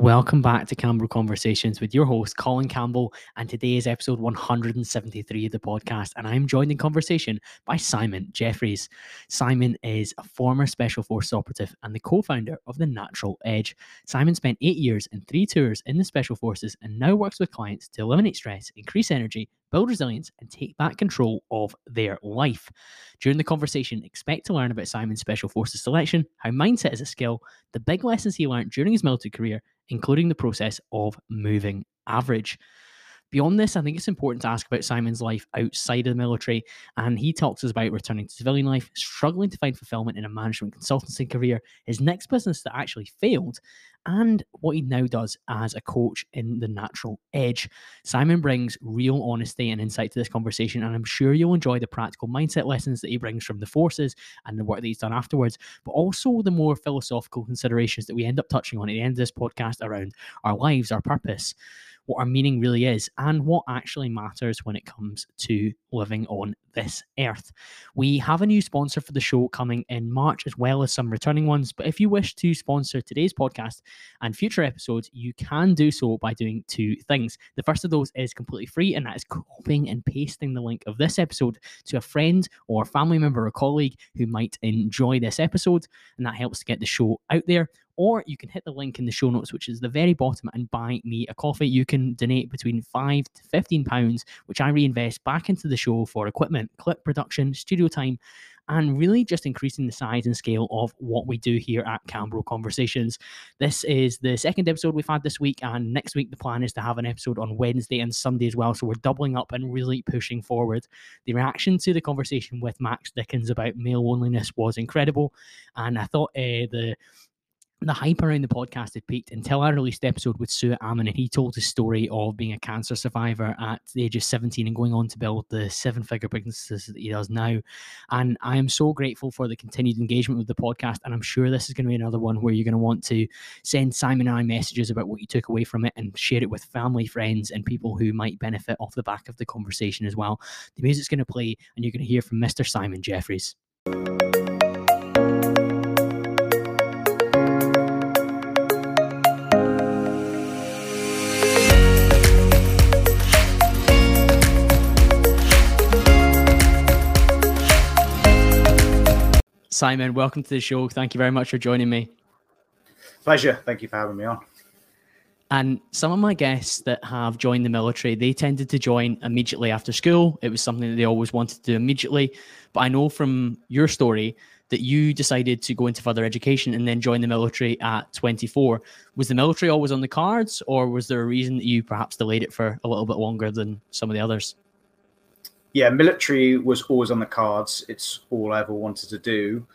Welcome back to Campbell Conversations with your host, Colin Campbell. And today is episode 173 of the podcast. And I'm joined in conversation by Simon Jeffries. Simon is a former Special Forces operative and the co founder of The Natural Edge. Simon spent eight years and three tours in the Special Forces and now works with clients to eliminate stress, increase energy, build resilience, and take back control of their life. During the conversation, expect to learn about Simon's Special Forces selection, how mindset is a skill, the big lessons he learned during his military career, including the process of moving average. Beyond this, I think it's important to ask about Simon's life outside of the military. And he talks about returning to civilian life, struggling to find fulfillment in a management consultancy career, his next business that actually failed, and what he now does as a coach in the natural edge. Simon brings real honesty and insight to this conversation, and I'm sure you'll enjoy the practical mindset lessons that he brings from the forces and the work that he's done afterwards, but also the more philosophical considerations that we end up touching on at the end of this podcast around our lives, our purpose what our meaning really is and what actually matters when it comes to living on this earth. We have a new sponsor for the show coming in March, as well as some returning ones. But if you wish to sponsor today's podcast and future episodes, you can do so by doing two things. The first of those is completely free, and that is copying and pasting the link of this episode to a friend or family member or colleague who might enjoy this episode, and that helps to get the show out there or you can hit the link in the show notes, which is the very bottom, and buy me a coffee. You can donate between five to fifteen pounds, which I reinvest back into the show for equipment, clip production, studio time, and really just increasing the size and scale of what we do here at Campbell Conversations. This is the second episode we've had this week, and next week the plan is to have an episode on Wednesday and Sunday as well. So we're doubling up and really pushing forward. The reaction to the conversation with Max Dickins about male loneliness was incredible, and I thought uh, the the hype around the podcast had peaked until I released episode with Sue Ammon, and he told his story of being a cancer survivor at the age of 17 and going on to build the seven figure businesses that he does now. And I am so grateful for the continued engagement with the podcast. And I'm sure this is going to be another one where you're going to want to send Simon and I messages about what you took away from it and share it with family, friends, and people who might benefit off the back of the conversation as well. The music's going to play, and you're going to hear from Mr. Simon Jeffries. Simon, welcome to the show. Thank you very much for joining me. Pleasure. Thank you for having me on. And some of my guests that have joined the military, they tended to join immediately after school. It was something that they always wanted to do immediately. But I know from your story that you decided to go into further education and then join the military at 24. Was the military always on the cards, or was there a reason that you perhaps delayed it for a little bit longer than some of the others? Yeah, military was always on the cards. It's all I ever wanted to do.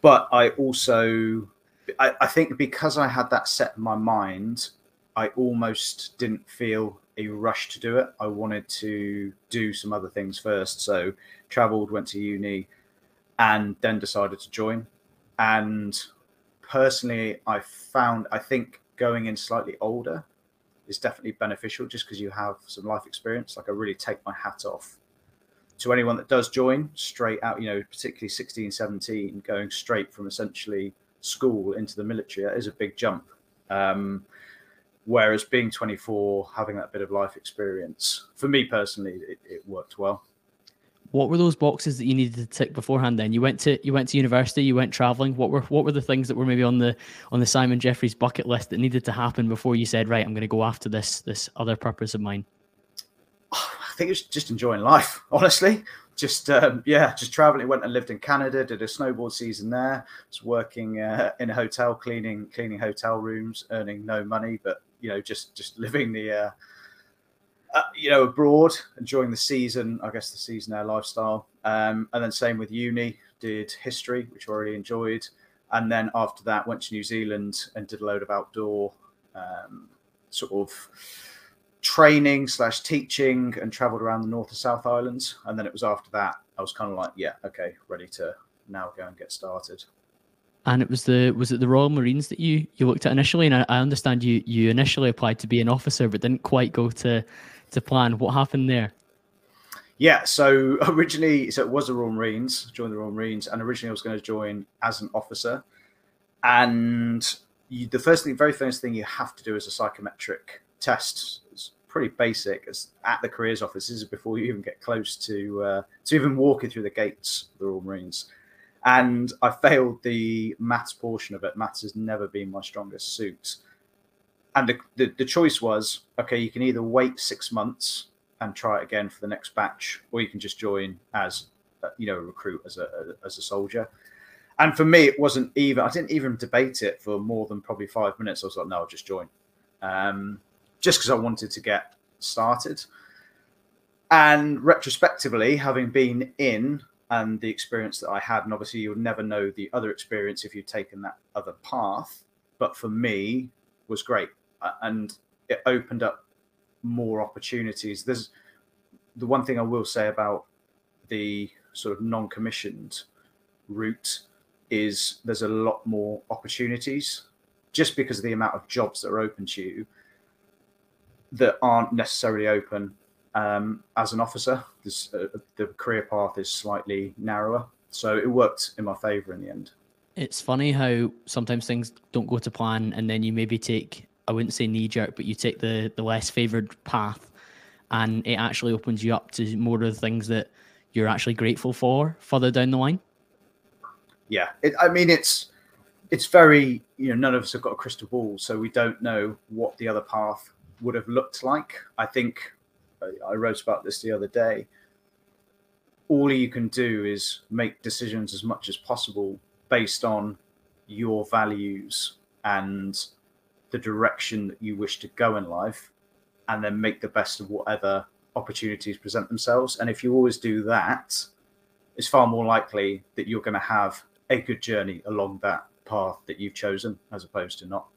But I also, I, I, think because I had that set in my mind, I almost didn't feel a rush to do it. I wanted to do some other things first. So traveled, went to uni, and then decided to join. And personally, I found, I think going in slightly older is definitely beneficial just because you have some life experience. Like I really take my hat off to anyone that does join straight out, you know, particularly 16, 17, going straight from essentially school into the military, that is a big jump. Um, whereas being 24, having that bit of life experience, for me personally, it, it worked well. What were those boxes that you needed to tick beforehand? Then you went to you went to university, you went traveling. What were what were the things that were maybe on the on the Simon Jeffries bucket list that needed to happen before you said, right, I'm going to go after this this other purpose of mine? I think it was just enjoying life, honestly. Just um, yeah, just traveling. Went and lived in Canada. Did a snowboard season there. Was working uh, in a hotel, cleaning cleaning hotel rooms, earning no money, but you know, just just living the uh, uh, you know abroad, enjoying the season. I guess the seasonaire lifestyle. Um, and then same with uni. Did history, which I really enjoyed. And then after that, went to New Zealand and did a load of outdoor um, sort of training slash teaching and traveled around the North and South Islands. And then it was after that, I was kind of like, yeah, okay, ready to now go and get started. And it was the was it the Royal Marines that you you looked at initially? And I, I understand you you initially applied to be an officer, but didn't quite go to to plan. What happened there? Yeah, so originally, so it was the Royal Marines, joined the Royal Marines, and originally I was going to join as an officer, and you, the first thing, very first thing you have to do is a psychometric test. Pretty basic. It's at the careers office. This is before you even get close to uh, to even walking through the gates of the Royal Marines. And I failed the maths portion of it. Maths has never been my strongest suit. And the, the, the choice was okay, you can either wait six months and try it again for the next batch, or you can just join as uh, you know a recruit as a as a soldier. And for me, it wasn't even. I didn't even debate it for more than probably five minutes. I was like, no, I'll just join, um, just because I wanted to get started. And retrospectively, having been in and the experience that I had, and obviously you'll never know the other experience if you've taken that other path. But for me, was great, and it opened up more opportunities. There's the one thing I will say about the sort of non-commissioned route is there's a lot more opportunities just because of the amount of jobs that are open to you that aren't necessarily open um, as an officer. This, uh, the career path is slightly narrower, so it worked in my favour in the end. It's funny how sometimes things don't go to plan, and then you maybe take I wouldn't say knee jerk, but you take the the less favoured path, and it actually opens you up to more of the things that you're actually grateful for further down the line yeah, it, I mean, it's it's very you know none of us have got a crystal ball, so we don't know what the other path would have looked like. I think I wrote about this the other day. All you can do is make decisions as much as possible based on your values and the direction that you wish to go in life, and then make the best of whatever opportunities present themselves. And if you always do that, it's far more likely that you're going to have a good journey along that path that you've chosen as opposed to not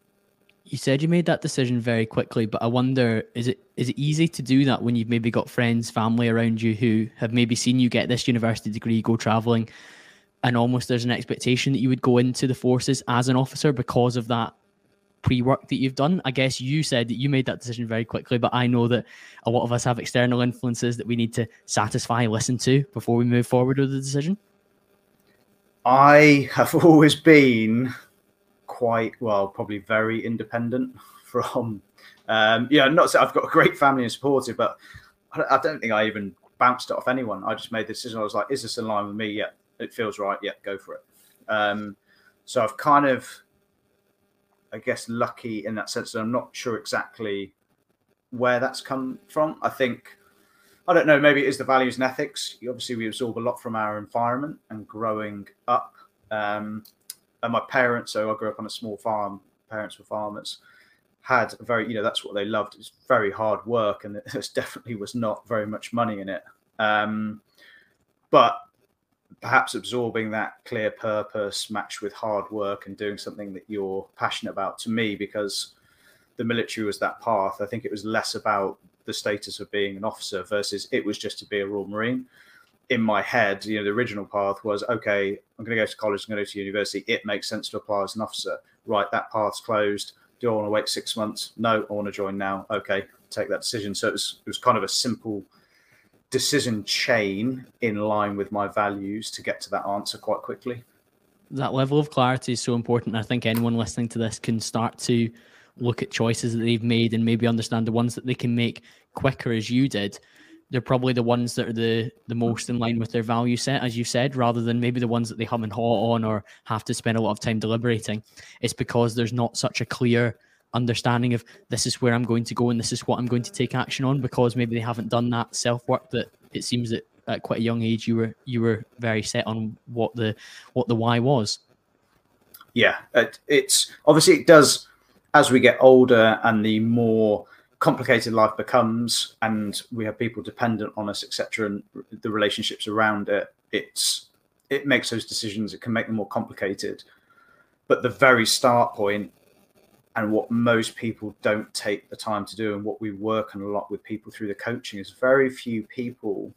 you said you made that decision very quickly but i wonder is it is it easy to do that when you've maybe got friends family around you who have maybe seen you get this university degree go traveling and almost there's an expectation that you would go into the forces as an officer because of that pre-work that you've done? I guess you said that you made that decision very quickly but i know that a lot of us have external influences that we need to satisfy listen to before we move forward with the decision. I have always been quite well, probably very independent from. Um, yeah, not that I've got a great family and supportive, but I don't think I even bounced it off anyone. I just made the decision. I was like, "Is this in line with me? Yeah, it feels right. Yeah, go for it." Um, so I've kind of, I guess, lucky in that sense that I'm not sure exactly where that's come from. I think I don't know, maybe it is the values and ethics. Obviously, we absorb a lot from our environment and growing up. Um, and my parents, so I grew up on a small farm, parents were farmers, had a very, you know, that's what they loved. It's very hard work and there definitely was not very much money in it. Um, but perhaps absorbing that clear purpose matched with hard work and doing something that you're passionate about to me, because the military was that path. I think it was less about the status of being an officer versus it was just to be a Royal Marine. In my head, you know, the original path was okay, I'm going to go to college, I'm going to go to university. It makes sense to apply as an officer. Right, that path's closed. Do I want to wait six months? No, I want to join now. Okay, take that decision. So it was, it was kind of a simple decision chain in line with my values to get to that answer quite quickly. That level of clarity is so important. I think anyone listening to this can start to look at choices that they've made and maybe understand the ones that they can make quicker as you did they're probably the ones that are the the hmm. most in line with their value set as you said rather than maybe the ones that they hum and haw on or have to spend a lot of time deliberating. It's because there's not such a clear understanding of this is where i'm going to go and this is what i'm going to take action on because maybe they haven't done that self work that it seems that at quite a young age you were you were very set on what the what the why was. Yeah it, it's obviously it does as we get older and the more complicated life becomes and we have people dependent on us etc and the relationships around it it's it makes those decisions. It can make them more complicated. But the very start point and what most people don't take the time to do and what we work on a lot with people through the coaching is very few people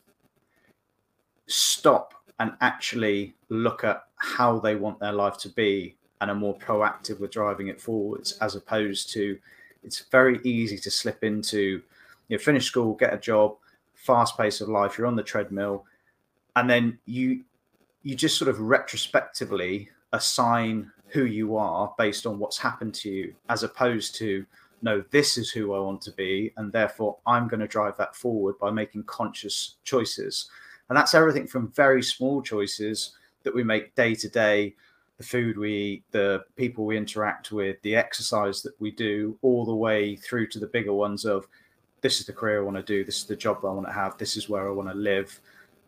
stop and actually look at how they want their life to be and are more proactive with driving it forwards as opposed to it's very easy to slip into you know finish school get a job fast pace of life you're on the treadmill and then you you just sort of retrospectively assign who you are based on what's happened to you, as opposed to, no, this is who I want to be. And therefore, I'm going to drive that forward by making conscious choices. And that's everything from very small choices that we make day to day the food we eat, the people we interact with, the exercise that we do, all the way through to the bigger ones of this is the career I want to do, this is the job I want to have, this is where I want to live,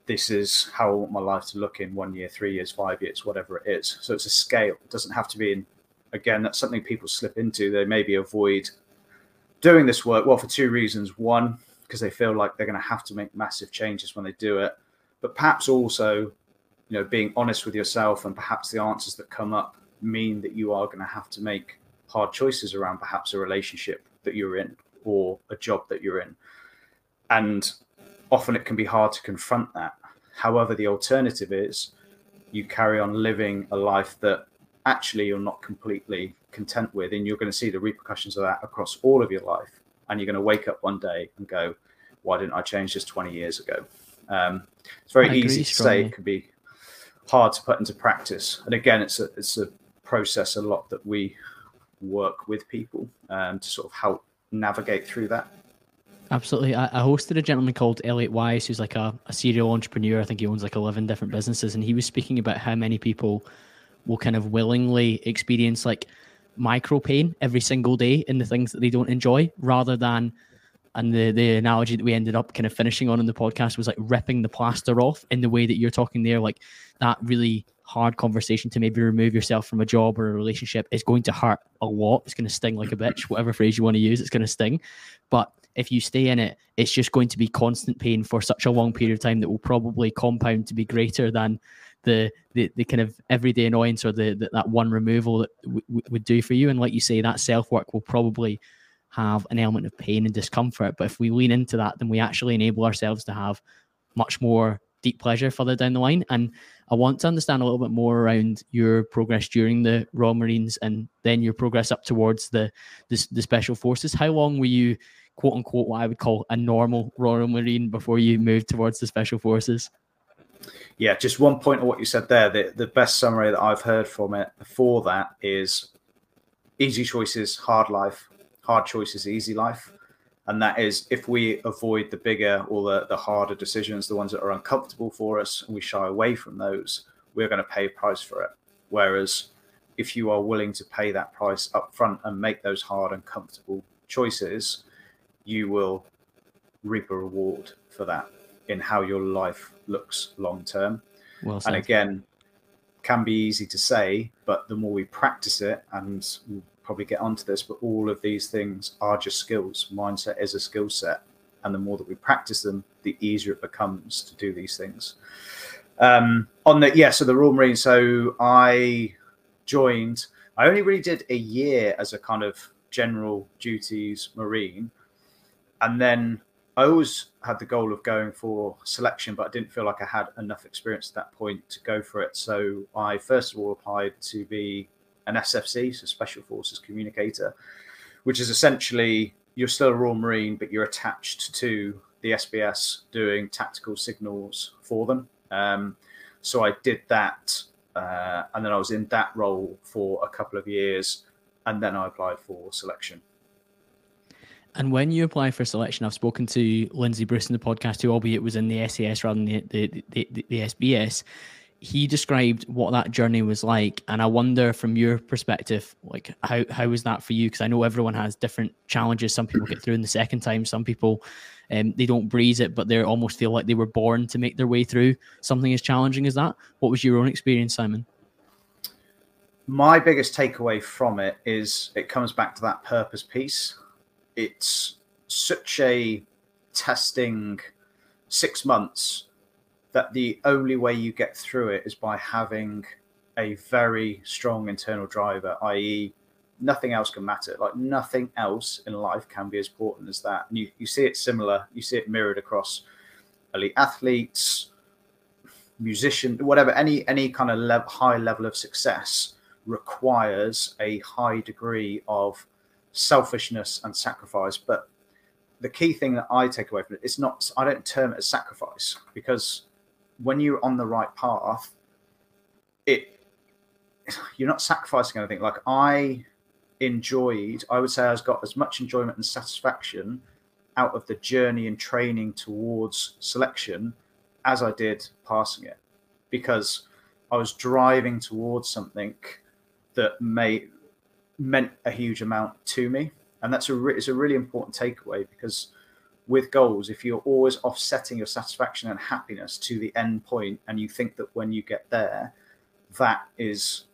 this is how I want my life to look in one year, three years, five years, whatever it is. So it's a scale. It doesn't have to be in, again, that's something people slip into. They maybe avoid doing this work. Well, for two reasons. One, because they feel like they're going to have to make massive changes when they do it. But perhaps also you know being honest with yourself and perhaps the answers that come up mean that you are going to have to make hard choices around perhaps a relationship that you're in or a job that you're in. And often it can be hard to confront that. However the alternative is you carry on living a life that actually you're not completely content with and you're going to see the repercussions of that across all of your life. And you're going to wake up one day and go why didn't i change this 20 years ago? Um, it's very easy to say it could be hard to put into practice. And again, it's a it's a process a lot that we work with people um, to sort of help navigate through that. Absolutely. I, I, hosted a gentleman called Elliot Wise, who's like a, a serial entrepreneur. I think he owns like 11 different businesses. And he was speaking about how many people will kind of willingly experience like micro pain every single day in the things that they don't enjoy rather than and the the analogy that we ended up kind of finishing on in the podcast was like ripping the plaster off in the way that you're talking there. Like that really hard conversation to maybe remove yourself from a job or a relationship is going to hurt a lot. It's going to sting like a bitch whatever phrase you want to use it's going to sting. But if you stay in it it's just going to be constant pain for such a long period of time that will probably compound to be greater than the the, the kind of everyday annoyance or the, the that one removal that w- w- would do for you. And like you say that self work will probably have an element of pain and discomfort. But if we lean into that, then we actually enable ourselves to have much more deep pleasure further down the line. And I want to understand a little bit more around your progress during the Royal Marines and then your progress up towards the the, the Special Forces. How long were you, quote unquote, what I would call a normal Royal Marine before you moved towards the Special Forces? Yeah, just one point of what you said there. The, the best summary that I've heard from it before that is easy choices, hard life, hard choices, easy life. And that is if we avoid the bigger or the, the harder decisions, the ones that are uncomfortable for us, and we shy away from those, we're going to pay a price for it. Whereas if you are willing to pay that price up front and make those hard and comfortable choices, you will reap a reward for that in how your life looks long term. Well and again, can be easy to say, but the more we practice it, and probably get onto this, but all of these things are just skills. Mindset is a skill set. And the more that we practice them, the easier it becomes to do these things. Um, on the, yeah, so the Royal Marine. So I joined, I only really did a year as a kind of general duties Marine. And then I always had the goal of going for selection, but I didn't feel like I had enough experience at that point to go for it. So I first of all applied to be an SFC, so Special Forces Communicator, which is essentially you're still a Royal Marine, but you're attached to the SBS doing tactical signals for them. Um, so I did that, uh, and then I was in that role for a couple of years, and then I applied for selection. And when you apply for selection, I've spoken to Lindsay Bruce in the podcast, who albeit was in the SAS rather than the, the, the, the SBS he described what that journey was like and i wonder from your perspective like how how was that for you? Because i know everyone has different challenges. Some people get through in the second time. Some people um, they don't breeze it but they almost feel like they were born to make their way through something as challenging as that. What was your own experience simon? My biggest takeaway from it is it comes back to that purpose piece. It's such a testing six months that the only way you get through it is by having a very strong internal driver, i.e., nothing else can matter. Like nothing else in life can be as important as that. And you, you see it similar, you see it mirrored across elite athletes, musician, whatever, any any kind of high level of success requires a high degree of selfishness and sacrifice. But the key thing that I take away from it, it's not I don't term it as sacrifice because when you're on the right path, it you're not sacrificing anything. Like I enjoyed, I would say I got as much enjoyment and satisfaction out of the journey and training towards selection as I did passing it because I was driving towards something that may meant a huge amount to me. And that's a re- it's a really important takeaway because with goals, if you're always offsetting your satisfaction and happiness to the end point, and you think that when you get there, that is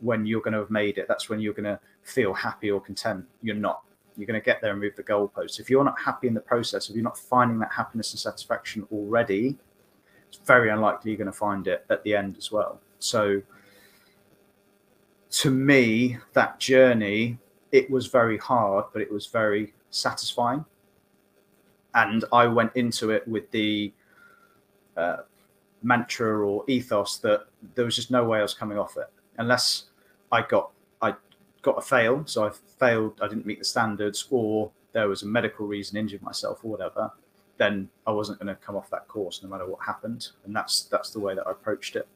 when you're going to have made it. That's when you're going to feel happy or content. You're not. You're going to get there and move the goalposts. If you're not happy in the process, if you're not finding that happiness and satisfaction already, it's very unlikely you're going to find it at the end as well. So, to me, that journey, it was very hard, but it was very satisfying. And I went into it with the uh, mantra or ethos that there was just no way I was coming off it unless I got I got a fail. So I failed, I didn't meet the standards, or there was a medical reason, injured myself or whatever. Then I wasn't going to come off that course no matter what happened, and that's that's the way that I approached it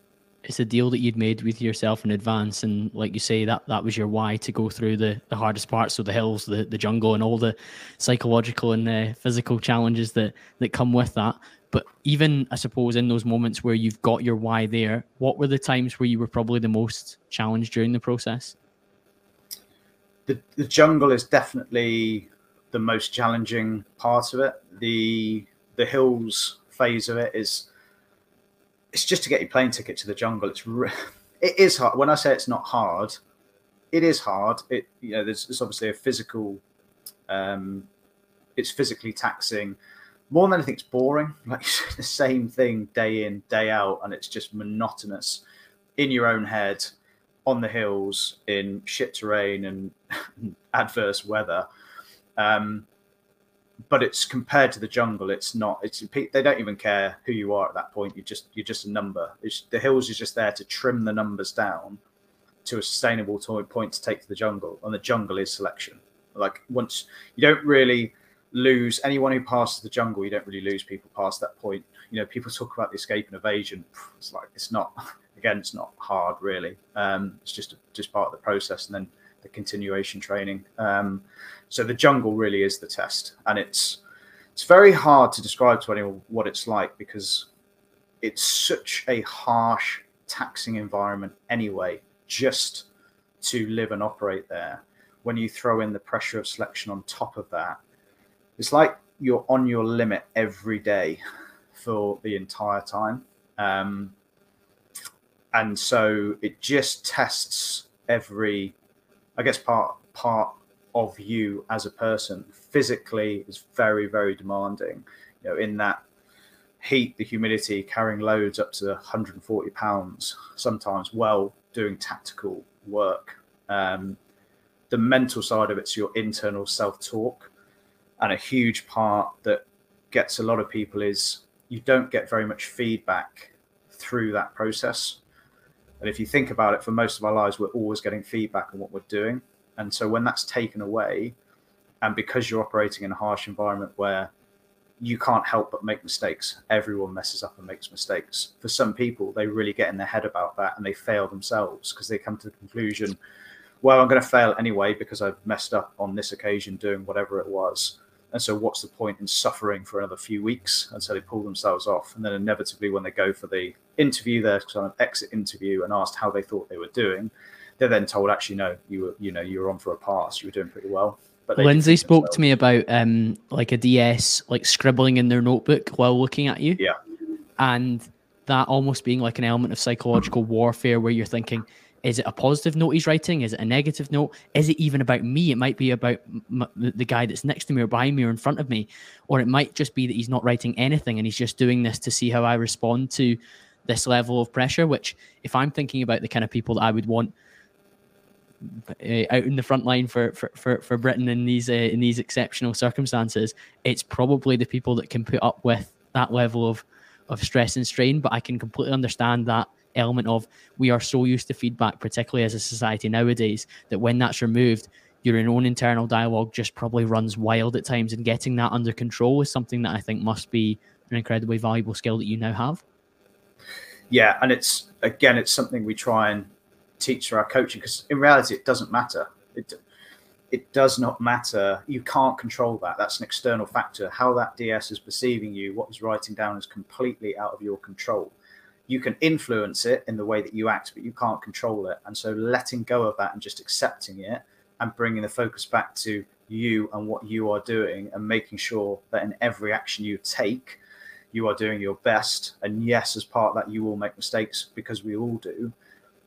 it's a deal that you'd made with yourself in advance and like you say that that was your why to go through the the hardest parts so the hills the, the jungle and all the psychological and uh, physical challenges that that come with that. But even i suppose in those moments where you've got your why there what were the times where you were probably the most challenged during the process? The, the jungle is definitely the most challenging part of it. The the hills phase of it is it's just to get your plane ticket to the jungle. It's re- it is hard. When I say it's not hard, it is hard. It you know there's, there's obviously a physical, um, it's physically taxing. More than anything, it's boring. Like the same thing day in day out, and it's just monotonous in your own head on the hills in shit terrain and adverse weather. Um, but it's compared to the jungle it's not it's they don't even care who you are at that point. You just you're just a number. It's, the hills is just there to trim the numbers down to a sustainable point to take to the jungle and the jungle is selection. Like once you don't really lose anyone who passes the jungle you don't really lose people past that point. You know people talk about the escape and evasion. It's like it's not again it's not hard really. Um, it's just just part of the process and then the continuation training um, so the jungle really is the test, and it's it's very hard to describe to anyone what it's like because it's such a harsh, taxing environment anyway. Just to live and operate there, when you throw in the pressure of selection on top of that, it's like you're on your limit every day for the entire time. Um, and so it just tests every, I guess, part part of you as a person physically is very very demanding. You know in that heat the humidity carrying loads up to 140 pounds sometimes well doing tactical work. Um, the mental side of it's your internal self-talk. And a huge part that gets a lot of people is you don't get very much feedback through that process and if you think about it for most of our lives we're always getting feedback on what we're doing and so when that's taken away, and because you're operating in a harsh environment where you can't help but make mistakes, everyone messes up and makes mistakes. For some people, they really get in their head about that and they fail themselves because they come to the conclusion, well, I'm going to fail anyway because I've messed up on this occasion doing whatever it was. And so, what's the point in suffering for another few weeks? And so they pull themselves off. And then, inevitably, when they go for the interview, their kind of exit interview, and asked how they thought they were doing, they're then told, actually, no, you were, you know, you were on for a pass. You were doing pretty well. But Lindsay spoke themselves. to me about um, like a DS, like scribbling in their notebook while looking at you. Yeah. And that almost being like an element of psychological warfare where you're thinking, is it a positive note he's writing? Is it a negative note? Is it even about me? It might be about m- the guy that's next to me or behind me or in front of me. Or it might just be that he's not writing anything and he's just doing this to see how I respond to this level of pressure. Which, if I'm thinking about the kind of people that I would want uh, out in the front line for, for, for, for Britain in these uh, in these exceptional circumstances, it's probably the people that can put up with that level of of stress and strain. But I can completely understand that element of we are so used to feedback, particularly as a society nowadays, that when that's removed, your own internal dialogue just probably runs wild at times. And getting that under control is something that I think must be an incredibly valuable skill that you now have. Yeah, and it's again, it's something we try and teach for our coaching because in reality it doesn't matter. It it does not matter. You can't control that. That's an external factor. How that DS is perceiving you, what is writing down, is completely out of your control. You can influence it in the way that you act, but you can't control it. And so letting go of that and just accepting it and bringing the focus back to you and what you are doing and making sure that in every action you take, you are doing your best. And yes, as part of that, you will make mistakes because we all do.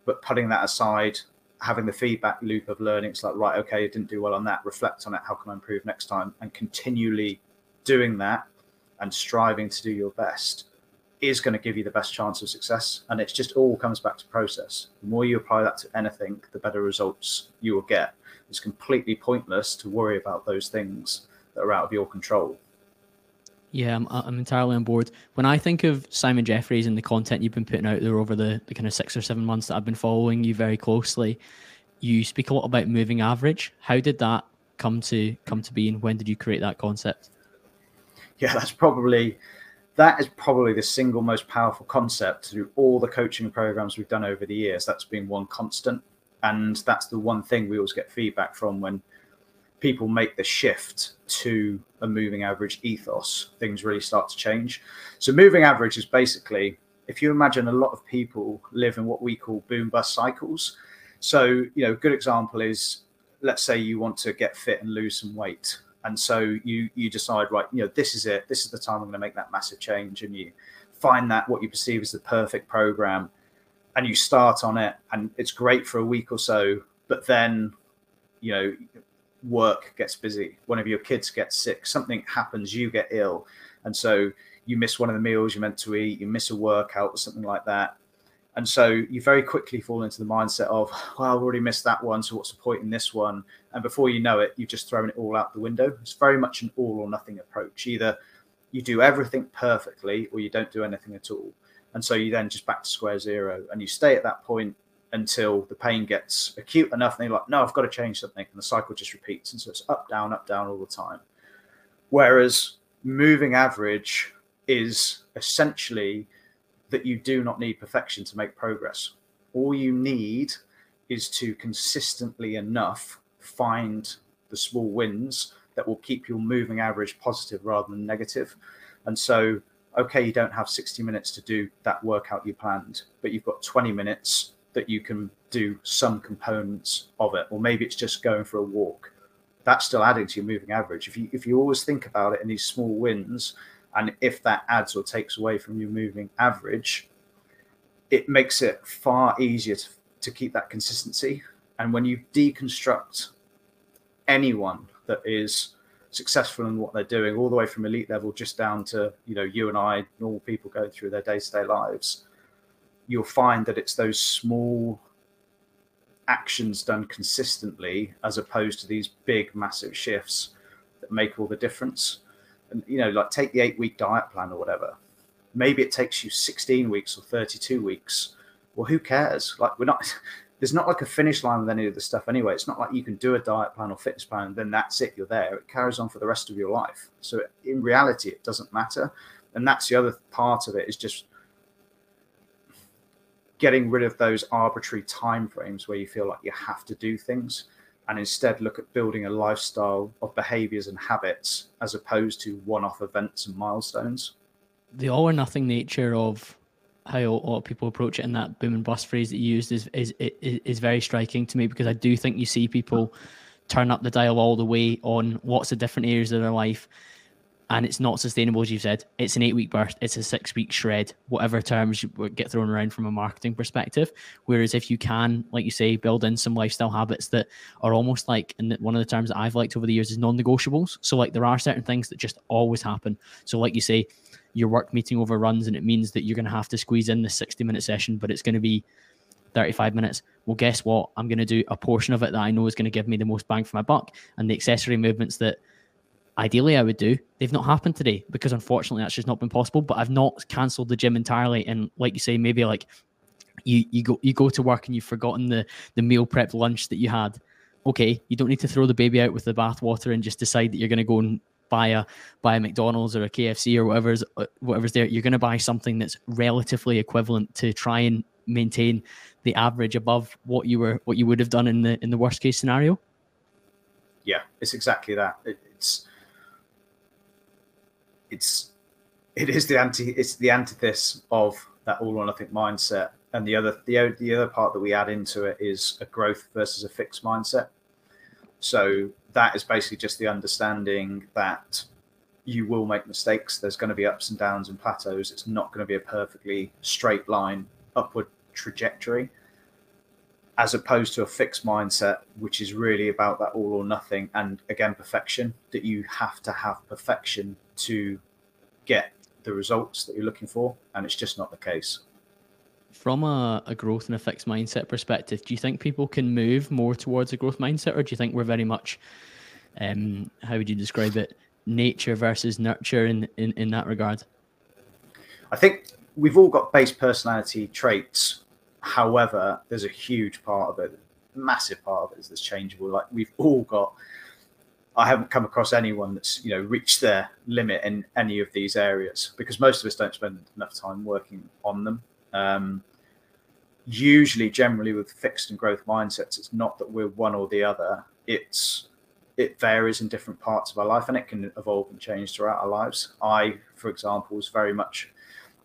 But putting that aside, having the feedback loop of learning, it's like, right, okay, I didn't do well on that. Reflect on it. How can I improve next time? And continually doing that and striving to do your best is going to give you the best chance of success. And it's just all comes back to process. The more you apply that to anything, the better results you will get. It's completely pointless to worry about those things that are out of your control. Yeah, I'm, I'm entirely on board. When I think of Simon Jeffries and the content you've been putting out there over the, the kind of six or seven months that I've been following you very closely, you speak a lot about moving average. How did that come to come to be, and when did you create that concept? Yeah, that's probably that is probably the single most powerful concept through all the coaching programs we've done over the years. That's been one constant, and that's the one thing we always get feedback from when people make the shift to a moving average ethos, things really start to change. So, moving average is basically if you imagine a lot of people live in what we call boom bust cycles. So, you know, a good example is let's say you want to get fit and lose some weight. And so you you decide, right, you know, this is it. This is the time I'm going to make that massive change. And you find that what you perceive as the perfect program and you start on it and it's great for a week or so, but then you know work gets busy, one of your kids gets sick, something happens, you get ill, and so you miss one of the meals you're meant to eat, you miss a workout or something like that. And so you very quickly fall into the mindset of, well, I've already missed that one, so what's the point in this one? And before you know it, you've just thrown it all out the window. It's very much an all or nothing approach. Either you do everything perfectly or you don't do anything at all. And so you then just back to square zero and you stay at that point until the pain gets acute enough and you're like, no, I've got to change something. And the cycle just repeats. And so it's up, down, up, down all the time. Whereas moving average is essentially that you do not need perfection to make progress. All you need is to consistently enough find the small wins that will keep your moving average positive rather than negative. And so, okay, you don't have 60 minutes to do that workout you planned, but you've got 20 minutes that you can do some components of it, or maybe it's just going for a walk. That's still adding to your moving average. If you if you always think about it in these small wins, and if that adds or takes away from your moving average, it makes it far easier to, to keep that consistency. And when you deconstruct anyone that is successful in what they're doing, all the way from elite level just down to you know you and I, normal people going through their day to day lives, you'll find that it's those small actions done consistently as opposed to these big massive shifts that make all the difference. And you know like take the eight week diet plan or whatever. Maybe it takes you 16 weeks or 32 weeks. Well who cares? Like we're not there's not like a finish line with any of the stuff anyway. It's not like you can do a diet plan or fitness plan then that's it you're there. It carries on for the rest of your life. So in reality it doesn't matter. And that's the other part of it is just getting rid of those arbitrary timeframes where you feel like you have to do things and instead look at building a lifestyle of behaviors and habits as opposed to one-off events and milestones. The all or nothing nature of how a lot of people approach it and that boom and bust phrase that you used is, is is is very striking to me because I do think you see people turn up the dial all the way on lots of different areas of their life and it's not sustainable, as you've said. It's an eight week burst, it's a six week shred, whatever terms get thrown around from a marketing perspective. Whereas if you can, like you say, build in some lifestyle habits that are almost like, and one of the terms that I've liked over the years is non negotiables. So, like, there are certain things that just always happen. So, like you say, your work meeting overruns and it means that you're going to have to squeeze in the 60 minute session, but it's going to be 35 minutes. Well, guess what? I'm going to do a portion of it that I know is going to give me the most bang for my buck. And the accessory movements that ideally I would do. They've not happened today because unfortunately that's just not been possible. But I've not cancelled the gym entirely. And like you say, maybe like you you go you go to work and you've forgotten the the meal prep lunch that you had. Okay, you don't need to throw the baby out with the bathwater and just decide that you're going to go and buy a buy a McDonald's or a KFC or whatever's uh, whatever's there. You're going to buy something that's relatively equivalent to try and maintain the average above what you were what you would have done in the in the worst case scenario? Yeah it's exactly that. It, it's it's it is the anti it's the antithesis of that all or nothing mindset. And the other the, the other part that we add into it is a growth versus a fixed mindset. So that is basically just the understanding that you will make mistakes. There's going to be ups and downs and plateaus. It's not going to be a perfectly straight line upward trajectory as opposed to a fixed mindset which is really about that all or nothing and again perfection that you have to have perfection to get the results that you're looking for and it's just not the case from a, a growth and a fixed mindset perspective, do you think people can move more towards a growth mindset, or do you think we're very much, um, how would you describe it, nature versus nurture in, in, in that regard? I think we've all got base personality traits. However, there's a huge part of it, massive part of it is that's changeable. Like we've all got. I haven't come across anyone that's you know reached their limit in any of these areas because most of us don't spend enough time working on them. Um, usually generally with fixed and growth mindsets it's not that we're one or the other. It's it varies in different parts of our life and it can evolve and change throughout our lives. I for example was very much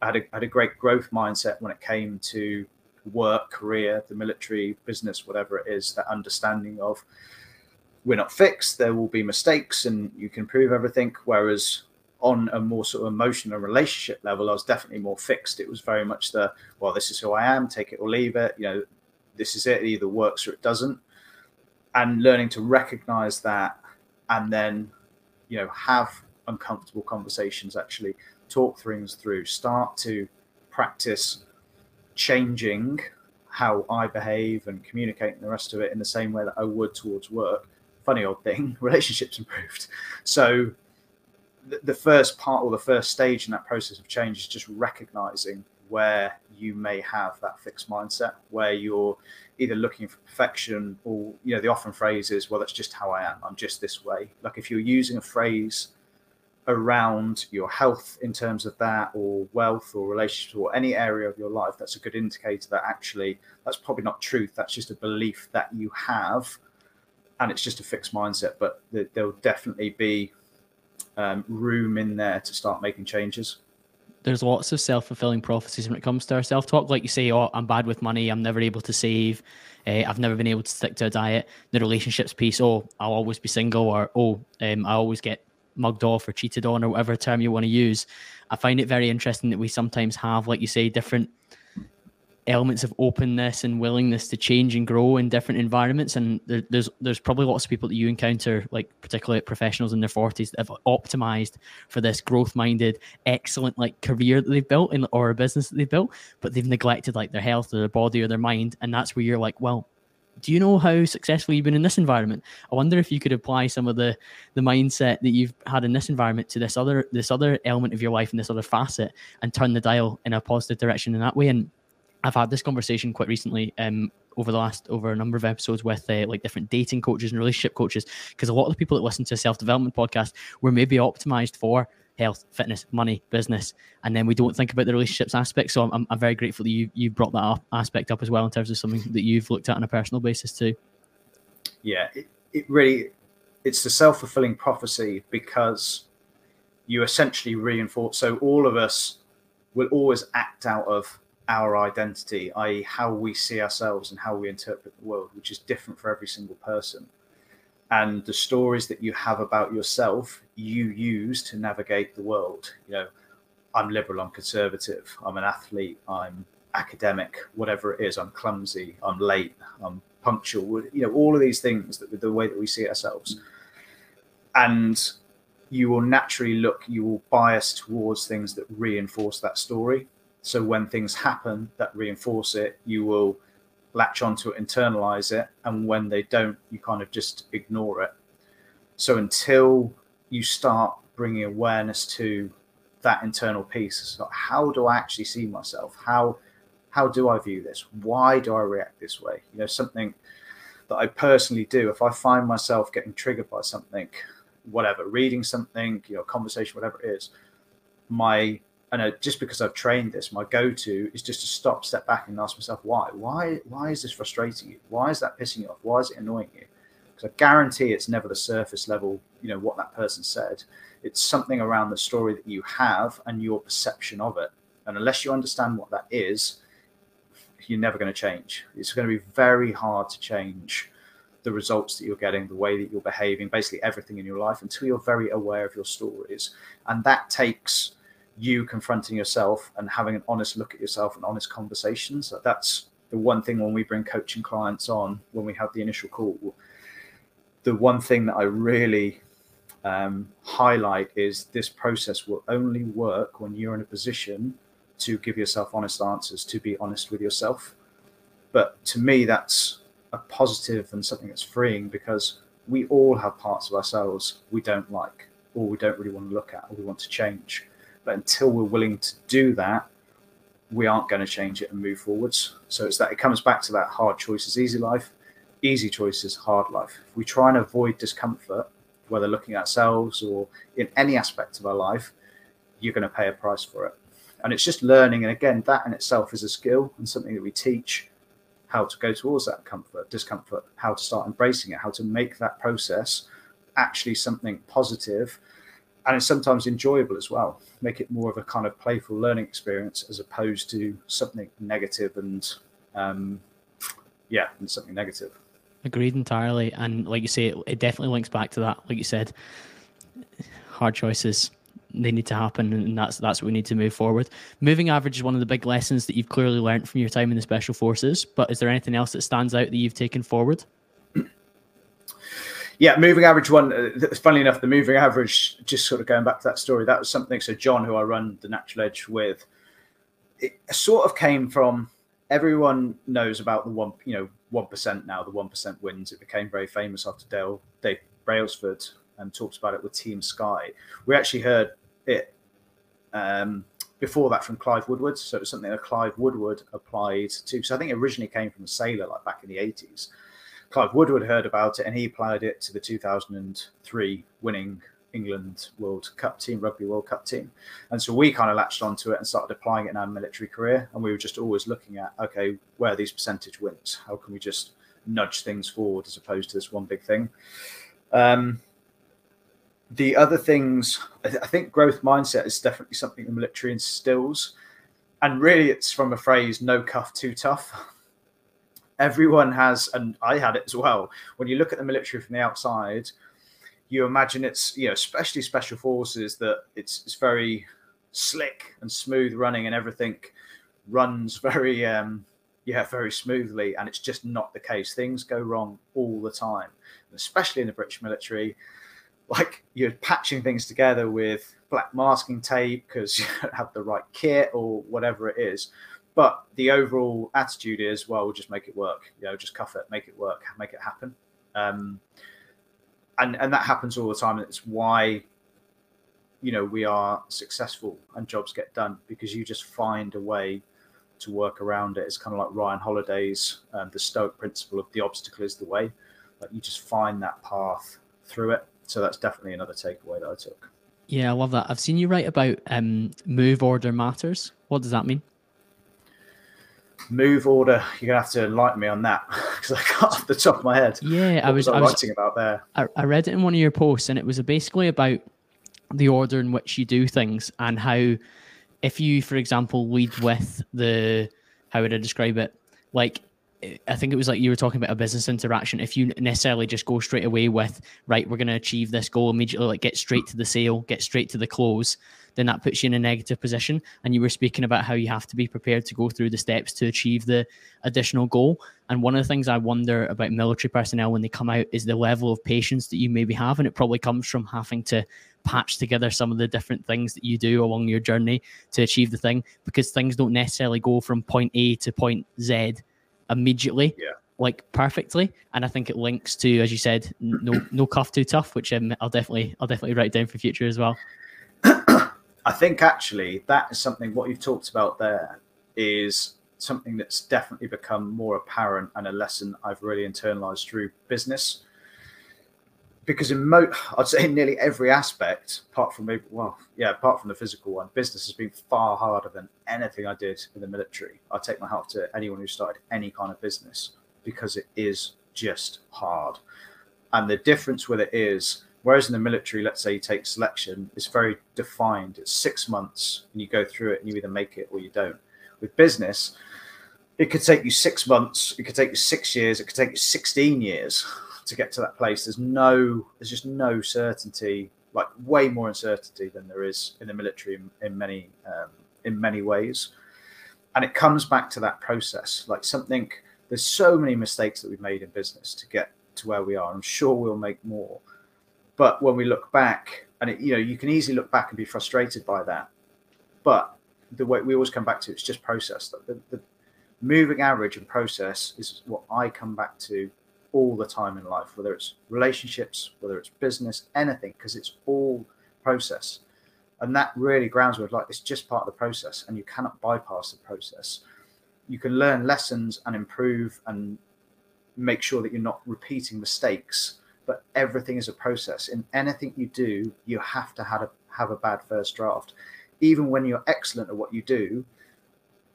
had a, had a great growth mindset when it came to work career the military business whatever it is that understanding of we're not fixed there will be mistakes and you can prove everything. Whereas on a more sort of emotional relationship level, I was definitely more fixed. It was very much the, well, this is who I am, take it or leave it. You know, this is it. It either works or it doesn't. And learning to recognize that and then, you know, have uncomfortable conversations, actually talk things through, start to practice changing how I behave and communicate and the rest of it in the same way that I would towards work. Funny old thing, relationships improved. So the first part or the first stage in that process of change is just recognizing where you may have that fixed mindset where you're either looking for perfection or you know the often phrase is well that's just how i am. I'm just this way. Like if you're using a phrase around your health in terms of that or wealth or relationships or any area of your life that's a good indicator that actually that's probably not truth. That's just a belief that you have and it's just a fixed mindset. But there'll definitely be um, room in there to start making changes. There's lots of self fulfilling prophecies when it comes to our self talk. Like you say, oh, I'm bad with money. I'm never able to save. Uh, I've never been able to stick to a diet. The relationships piece. Oh, I'll always be single, or oh, um, I always get mugged off or cheated on, or whatever term you want to use. I find it very interesting that we sometimes have, like you say, different elements of openness and willingness to change and grow in different environments. And there, there's there's probably lots of people that you encounter, like particularly professionals in their forties, that have optimized for this growth-minded, excellent like career that they've built in or a business that they've built, but they've neglected like their health or their body or their mind. And that's where you're like, well, do you know how successful you've been in this environment? I wonder if you could apply some of the the mindset that you've had in this environment to this other this other element of your life and this other facet and turn the dial in a positive direction in that way. And I've had this conversation quite recently um, over the last over a number of episodes with uh, like different dating coaches and relationship coaches because a lot of the people that listen to a self development podcast were maybe optimized for health, fitness, money, business, and then we don't think about the relationships aspect. So I'm, I'm very grateful that you you brought that up, aspect up as well in terms of something that you've looked at on a personal basis too. Yeah, it, it really it's the self fulfilling prophecy because you essentially reinforce. So all of us will always act out of our identity, i.e., how we see ourselves and how we interpret the world, which is different for every single person. And the stories that you have about yourself, you use to navigate the world. You know, I'm liberal, I'm conservative, I'm an athlete, I'm academic, whatever it is, I'm clumsy, I'm late, I'm punctual, you know, all of these things that the way that we see ourselves. And you will naturally look, you will bias towards things that reinforce that story so when things happen that reinforce it, you will latch onto it, internalize it, and when they don't, you kind of just ignore it. So until you start bringing awareness to that internal piece, how do I actually see myself? How how do I view this? Why do I react this way? You know, something that I personally do. If I find myself getting triggered by something, whatever, reading something, you know, conversation, whatever it is, my and uh, just because I've trained this, my go-to is just to stop, step back, and ask myself why. Why? Why is this frustrating you? Why is that pissing you off? Why is it annoying you? Because I guarantee it's never the surface level. You know what that person said. It's something around the story that you have and your perception of it. And unless you understand what that is, you're never going to change. It's going to be very hard to change the results that you're getting, the way that you're behaving, basically everything in your life until you're very aware of your stories. And that takes you confronting yourself and having an honest look at yourself and honest conversations. That's the one thing when we bring coaching clients on, when we have the initial call, the one thing that I really um, highlight is this process will only work when you're in a position to give yourself honest answers, to be honest with yourself. But to me, that's a positive and something that's freeing because we all have parts of ourselves we don't like or we don't really want to look at or we want to change. But until we're willing to do that, we aren't going to change it and move forwards. So it's that it comes back to that hard choices, easy life, easy choices, hard life. If we try and avoid discomfort, whether looking at ourselves or in any aspect of our life, you're going to pay a price for it and it's just learning and again that in itself is a skill and something that we teach how to go towards that comfort discomfort how to start embracing it how to make that process actually something positive and it's sometimes enjoyable as well make it more of a kind of playful learning experience as opposed to something negative and um, yeah and something negative agreed entirely and like you say it, it definitely links back to that like you said hard choices they need to happen, and that's that's what we need to move forward. Moving average is one of the big lessons that you've clearly learned from your time in the special forces. But is there anything else that stands out that you've taken forward? Yeah, moving average one. Uh, funnily enough, the moving average. Just sort of going back to that story, that was something. So John, who I run the Natural Edge with, it sort of came from. Everyone knows about the one, you know, one percent now. The one percent wins. It became very famous after Dale Dave Brailsford and talks about it with Team Sky. We actually heard it um, before that from Clive Woodward. So it was something that Clive Woodward applied to. So I think it originally came from a sailor, like back in the 80s. Clive Woodward heard about it and he applied it to the 2003 winning England World Cup team, Rugby World Cup team. And so we kind of latched onto it and started applying it in our military career. And we were just always looking at, okay, where are these percentage wins? How can we just nudge things forward as opposed to this one big thing? Um, the other things, I think growth mindset is definitely something the military instills. And really, it's from a phrase, no cuff too tough. Everyone has, and I had it as well. When you look at the military from the outside, you imagine it's, you know, especially special forces, that it's, it's very slick and smooth running and everything runs very, um, yeah, very smoothly. And it's just not the case. Things go wrong all the time, especially in the British military like you're patching things together with black masking tape because you don't have the right kit or whatever it is. But the overall attitude is, well, we'll just make it work. You know, just cuff it, make it work, make it happen. Um, and and that happens all the time. And it's why, you know, we are successful and jobs get done because you just find a way to work around it. It's kind of like Ryan Holiday's um, the Stoic principle of the obstacle is the way. Like you just find that path through it so that's definitely another takeaway that I took. Yeah, I love that. I've seen you write about um, move order matters. What does that mean? Move order. You're gonna have to enlighten me on that because I can't off the top of my head. Yeah, I was, I was writing about there. I, I read it in one of your posts, and it was basically about the order in which you do things and how, if you, for example, lead with the how would I describe it? Like I think it was like you were talking about a business interaction. If you necessarily just go straight away with, right, we're going to achieve this goal immediately, like get straight to the sale, get straight to the close, then that puts you in a negative position. And you were speaking about how you have to be prepared to go through the steps to achieve the additional goal. And one of the things I wonder about military personnel when they come out is the level of patience that you maybe have. And it probably comes from having to patch together some of the different things that you do along your journey to achieve the thing because things don't necessarily go from point A to point Z immediately. Yeah. Like perfectly, and I think it links to, as you said, no no cuff too tough, which um, I'll definitely I'll definitely write down for future as well. I think actually that is something what you've talked about there is something that's definitely become more apparent and a lesson I've really internalized through business. because in mo I'd say in nearly every aspect, apart from maybe well, yeah, apart from the physical one, business has been far harder than anything I did in the military. I take my hat to anyone who started any kind of business because it is just hard. And the difference with it is, whereas in the military, let's say you take selection, it's very defined. It's six months and you go through it and you either make it or you don't. With business, it could take you six months, it could take you six years, it could take you 16 years to get to that place. There's no, there's just no certainty, like way more uncertainty than there is in the military in, in many, um, in many ways. And it comes back to that process, like something. There's so many mistakes that we've made in business to get to where we are. I'm sure we'll make more, but when we look back, and it, you know, you can easily look back and be frustrated by that. But the way we always come back to it's just process. The, the moving average and process is what I come back to all the time in life, whether it's relationships, whether it's business, anything, because it's all process. And that really grounds with like it's just part of the process and you cannot bypass the process. You can learn lessons and improve and make sure that you're not repeating mistakes, but everything is a process. In anything you do, you have to have a have a bad first draft. Even when you're excellent at what you do,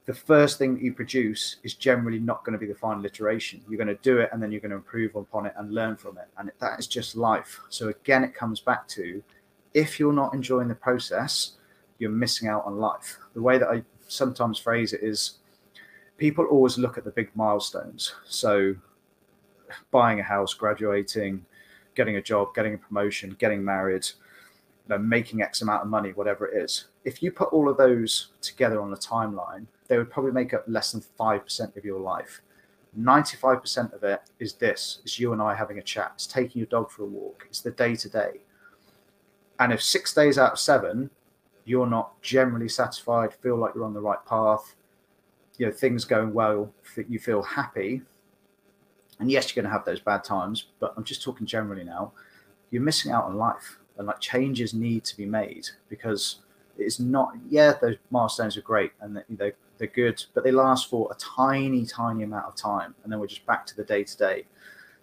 the first thing that you produce is generally not going to be the final iteration. You're going to do it and then you're going to improve upon it and learn from it. And that is just life. So, again, it comes back to if you're not enjoying the process, you're missing out on life. The way that I sometimes phrase it is people always look at the big milestones. So, buying a house, graduating, getting a job, getting a promotion, getting married, you know, making X amount of money, whatever it is. If you put all of those together on a timeline, they would probably make up less than 5% of your life. 95% of it is this it's you and I having a chat, it's taking your dog for a walk, it's the day to day. And if six days out of seven, you're not generally satisfied, feel like you're on the right path, you know, things going well, you feel happy. And yes, you're going to have those bad times, but I'm just talking generally now. You're missing out on life, and like changes need to be made because it's not. Yeah, those milestones are great, and they they're good, but they last for a tiny, tiny amount of time, and then we're just back to the day to day.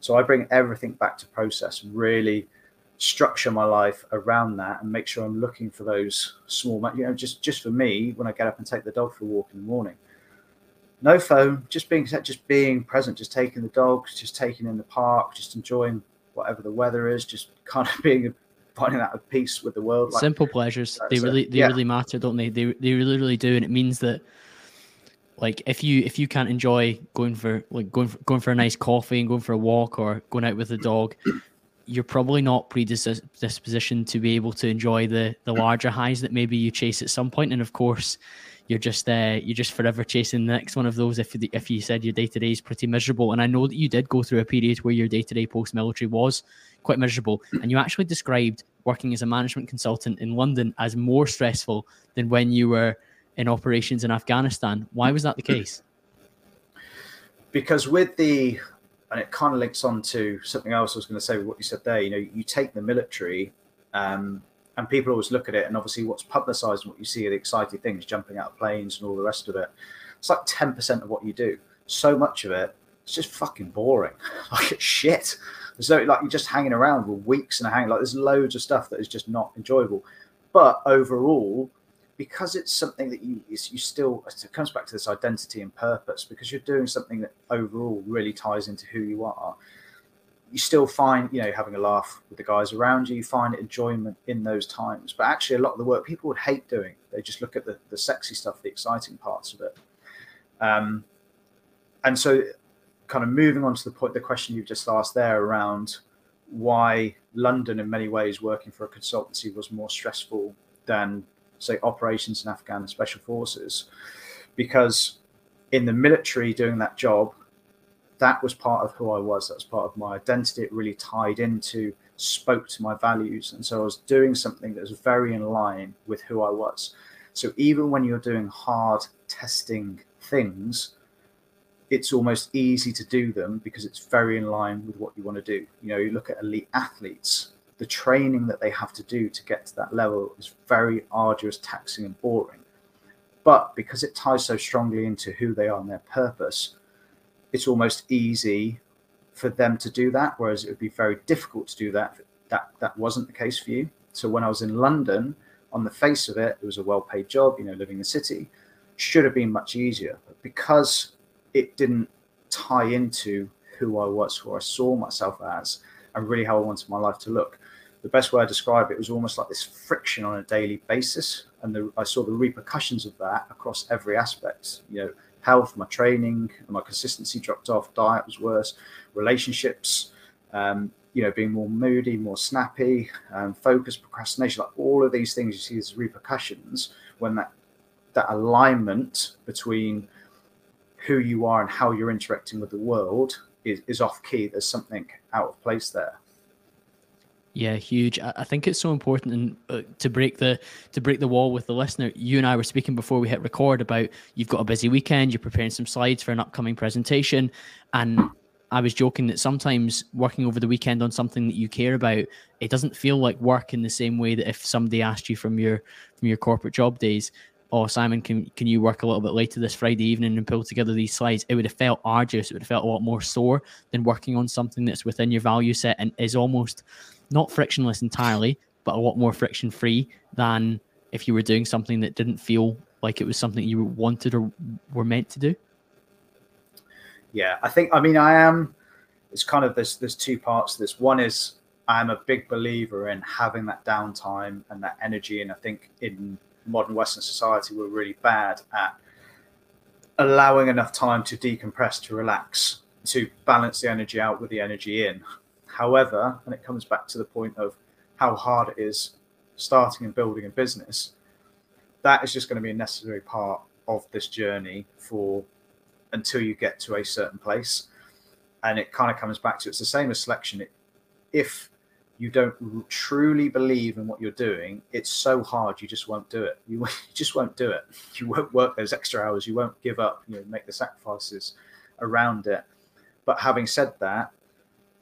So I bring everything back to process, really structure my life around that, and make sure I'm looking for those small, you know, just just for me when I get up and take the dog for a walk in the morning. No phone, just being just being present, just taking the dogs, just taking in the park, just enjoying whatever the weather is, just kind of being finding that at peace with the world. Like, Simple pleasures, they really they yeah. really matter, don't they? They they really really do, and it means that like if you if you can't enjoy going for like going for, going for a nice coffee and going for a walk or going out with the dog you're probably not predispositioned to be able to enjoy the the larger highs that maybe you chase at some point and of course you're just uh, you're just forever chasing the next one of those if if you said your day to day is pretty miserable and I know that you did go through a period where your day to day post military was quite miserable and you actually described working as a management consultant in London as more stressful than when you were in operations in Afghanistan. Why was that the case? Because with the, and it kind of links on to something else I was going to say with what you said there. You know, you take the military, um, and people always look at it, and obviously what's publicised and what you see are the exciting things, jumping out of planes and all the rest of it. It's like ten percent of what you do. So much of it, it's just fucking boring. like it's shit. So like you're just hanging around for weeks and hanging. Like there's loads of stuff that is just not enjoyable. But overall, because it's something that you you still it comes back to this identity and purpose because you're doing something that overall really ties into who you are you still find you know having a laugh with the guys around you you find enjoyment in those times. But actually a lot of the work people would hate doing they just look at the, the sexy stuff the exciting parts of it. Um, and so kind of moving on to the point the question you've just asked there around why london in many ways working for a consultancy was more stressful than say operations in Afghan special forces, because in the military doing that job, that was part of who I was. That was part of my identity. It really tied into, spoke to my values, and so I was doing something that was very in line with who I was. So even when you're doing hard testing things, it's almost easy to do them because it's very in line with what you want to do. You know, you look at elite athletes, the training that they have to do to get to that level is very arduous, taxing, and boring. But because it ties so strongly into who they are and their purpose, it's almost easy for them to do that. Whereas it would be very difficult to do that that that wasn't the case for you. So when I was in London, on the face of it, it was a well-paid job. You know, living in the city should have been much easier, but because it didn't tie into who I was, who I saw myself as, and really how I wanted my life to look. The best way I describe it was almost like this friction on a daily basis, and the, I saw the repercussions of that across every aspect. You know, health, my training, my consistency dropped off, diet was worse, relationships, um, you know, being more moody, more snappy, um, focus, procrastination, like all of these things you see as repercussions when that that alignment between who you are and how you're interacting with the world is, is off key. There's something out of place there. Yeah, huge. I think it's so important and uh, to break the to break the wall with the listener. You and I were speaking before we hit record about you've got a busy weekend, you're preparing some slides for an upcoming presentation, and I was joking that sometimes working over the weekend on something that you care about, it doesn't feel like work in the same way that if somebody asked you from your from your corporate job days, oh Simon, can can you work a little bit later this Friday evening and pull together these slides? It would have felt arduous. It would have felt a lot more sore than working on something that's within your value set and is almost not frictionless entirely, but a lot more friction free than if you were doing something that didn't feel like it was something you wanted or were meant to do. Yeah, I think. I mean, I am. It's kind of there's there's two parts to this. One is I'm a big believer in having that downtime and that energy, and I think in modern Western society we're really bad at allowing enough time to decompress, to relax, to balance the energy out with the energy in. However, and it comes back to the point of how hard it is starting and building a business, that is just going to be a necessary part of this journey for until you get to a certain place. And it kind of comes back to it's the same as selection. It, if you don't truly believe in what you're doing, it's so hard you just won't do it. You, you just won't do it. You won't work those extra hours. You won't give up. You know, make the sacrifices around it. But having said that,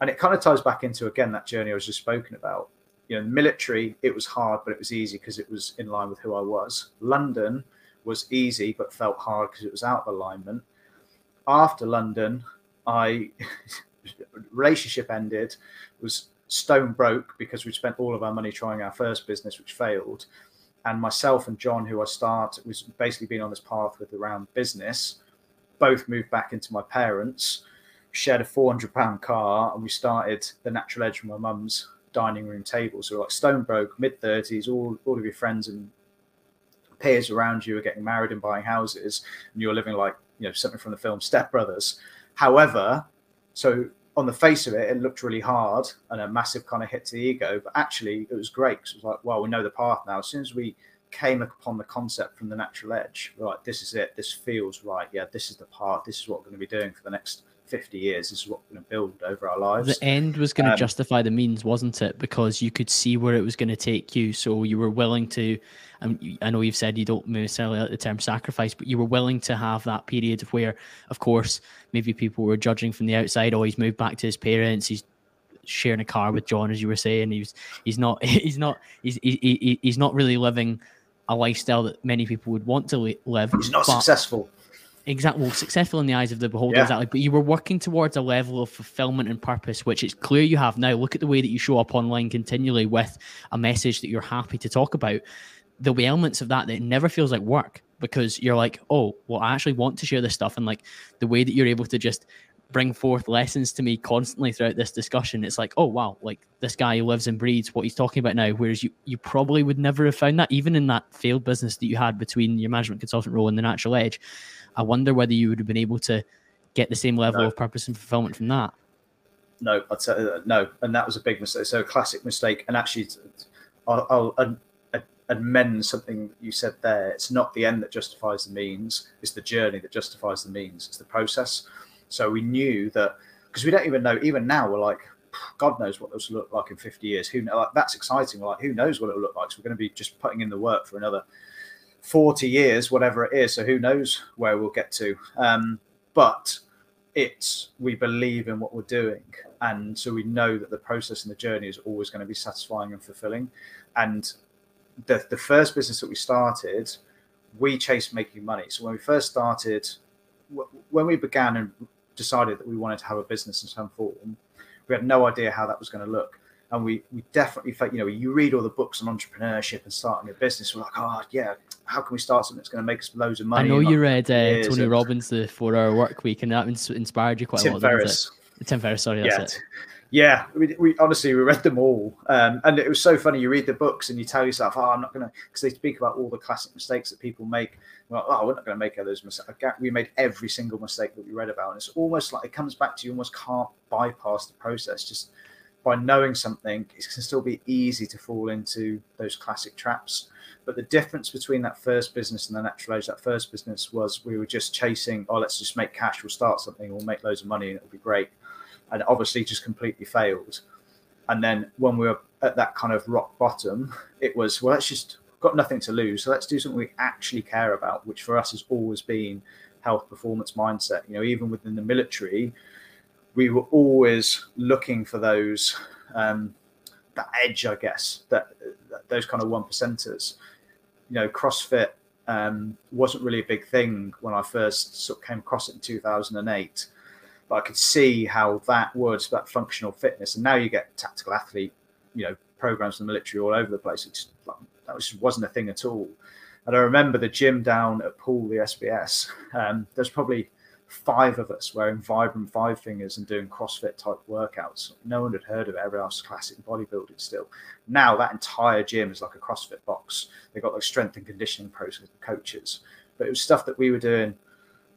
and it kind of ties back into again that journey I was just spoken about. You know, military, it was hard, but it was easy because it was in line with who I was. London was easy, but felt hard because it was out of alignment. After London, I relationship ended, was stone broke because we spent all of our money trying our first business, which failed. And myself and John, who I start, was basically been on this path with around business, both moved back into my parents shared a 400 pound car and we started the natural edge from my mum's dining room table. So like stone broke, mid 30s, all, all of your friends and peers around you are getting married and buying houses and you're living like, you know, something from the film Step Brothers. However, so on the face of it, it looked really hard and a massive kind of hit to the ego, but actually it was great because it was like, well, we know the path now. As soon as we came upon the concept from the natural edge, right, this is it. This feels right. Yeah, this is the path. This is what we're going to be doing for the next 50 years. This is what we're going to build over our lives. The end was going to um, justify the means, wasn't it? Because you could see where it was going to take you. So you were willing to, um, I know you've said you don't necessarily like the term sacrifice, but you were willing to have that period of where, of course, maybe people were judging from the outside, oh, he's moved back to his parents, he's sharing a car with John, as you were saying. He's he's not he's not he's he, he, he's not really living a lifestyle that many people would want to live. He's not successful exactly well, successful in the eyes of the beholder, yeah. exactly. But you were working towards a level of fulfillment and purpose, which it's clear you have now. Look at the way that you show up online continually with a message that you're happy to talk about. There'll be elements of that that never feels like work because you're like, oh, well, I actually want to share this stuff. And like the way that you're able to just bring forth lessons to me constantly throughout this discussion, it's like, oh wow, like this guy lives and breathes what he's talking about now. Whereas you you probably would never have found that, even in that failed business that you had between your management consultant role and the natural edge. I wonder whether you would have been able to get the same level no. of purpose and fulfillment from that. No, I'd say uh, no, and that was a big mistake. So a classic mistake, and actually, I'll, I'll, I'll amend something you said there. It's not the end that justifies the means; it's the journey that justifies the means. It's the process. So we knew that because we don't even know. Even now, we're like, God knows what this will look like in 50 years. Who know? Like, that's exciting. We're like, who knows what it'll look like? So we're going to be just putting in the work for another 40 years, whatever it is. So who knows where we'll get to. Um, but it's we believe in what we're doing. And so we know that the process and the journey is always going to be satisfying and fulfilling. And the, the first business that we started, we chased making money. So when we first started, when we began and decided that we wanted to have a business in some form, we had no idea how that was going to look. And we we definitely felt you know you read all the books on entrepreneurship and starting a business we're like oh yeah how can we start something that's going to make us loads of money? i know you like, read uh, tony and... robbins the four hour work week and that inspired you quite Tim a lot Ferriss. tim ferriss sorry that's yeah. it. Yeah we, we honestly we read them all. Um, and it was so funny you read the books and you tell yourself oh i'm not going to because they speak about all the classic mistakes that people make. Well oh we're not going to make those mistakes. We made every single mistake that we read about and it's almost like it comes back to you almost can't bypass the process just by knowing something, it can still be easy to fall into those classic traps. But the difference between that first business and the natural edge, that first business was we were just chasing, oh, let's just make cash, we'll start something, we'll make loads of money, and it'll be great. And obviously just completely failed. And then when we were at that kind of rock bottom, it was, well, let's just got nothing to lose. So let's do something we actually care about, which for us has always been health performance mindset. You know, even within the military, we were always looking for those um, that edge, I guess, that, that, those kind of one percenters. You know, CrossFit um, wasn't really a big thing when I first sort of came across it in 2008, but I could see how that was that functional fitness, and now you get tactical athlete, you know, programs in the military all over the place. It's like, that was, wasn't a thing at all. And I remember the gym down at Poole, the SBS. Um, there's probably five of us wearing Vibram five fingers and doing CrossFit type workouts. No one had heard of it. Everyone else classic bodybuilding still. Now that entire gym is like a CrossFit box. They got like strength and conditioning coaches, but it was stuff that we were doing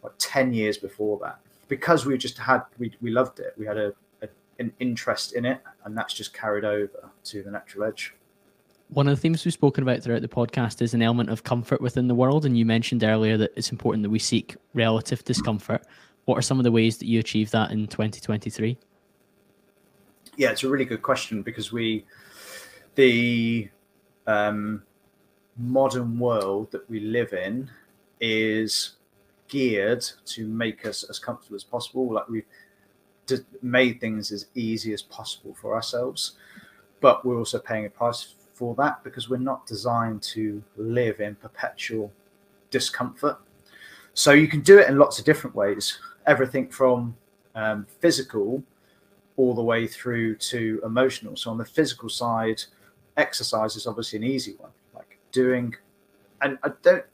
like ten years before that because we just had we we loved it. We had a, a an interest in it, and that's just carried over to the natural edge. One of the themes we've spoken about throughout the podcast is an element of comfort within the world. And you mentioned earlier that it's important that we seek relative discomfort. What are some of the ways that you achieve that in 2023? Yeah, it's a really good question because we, the um, modern world that we live in is geared to make us as comfortable as possible. Like we've made things as easy as possible for ourselves, but we're also paying a price for that because we're not designed to live in perpetual discomfort. So you can do it in lots of different ways. Everything from um, physical all the way through to emotional. So on the physical side, exercise is obviously an easy one, like doing, and I don't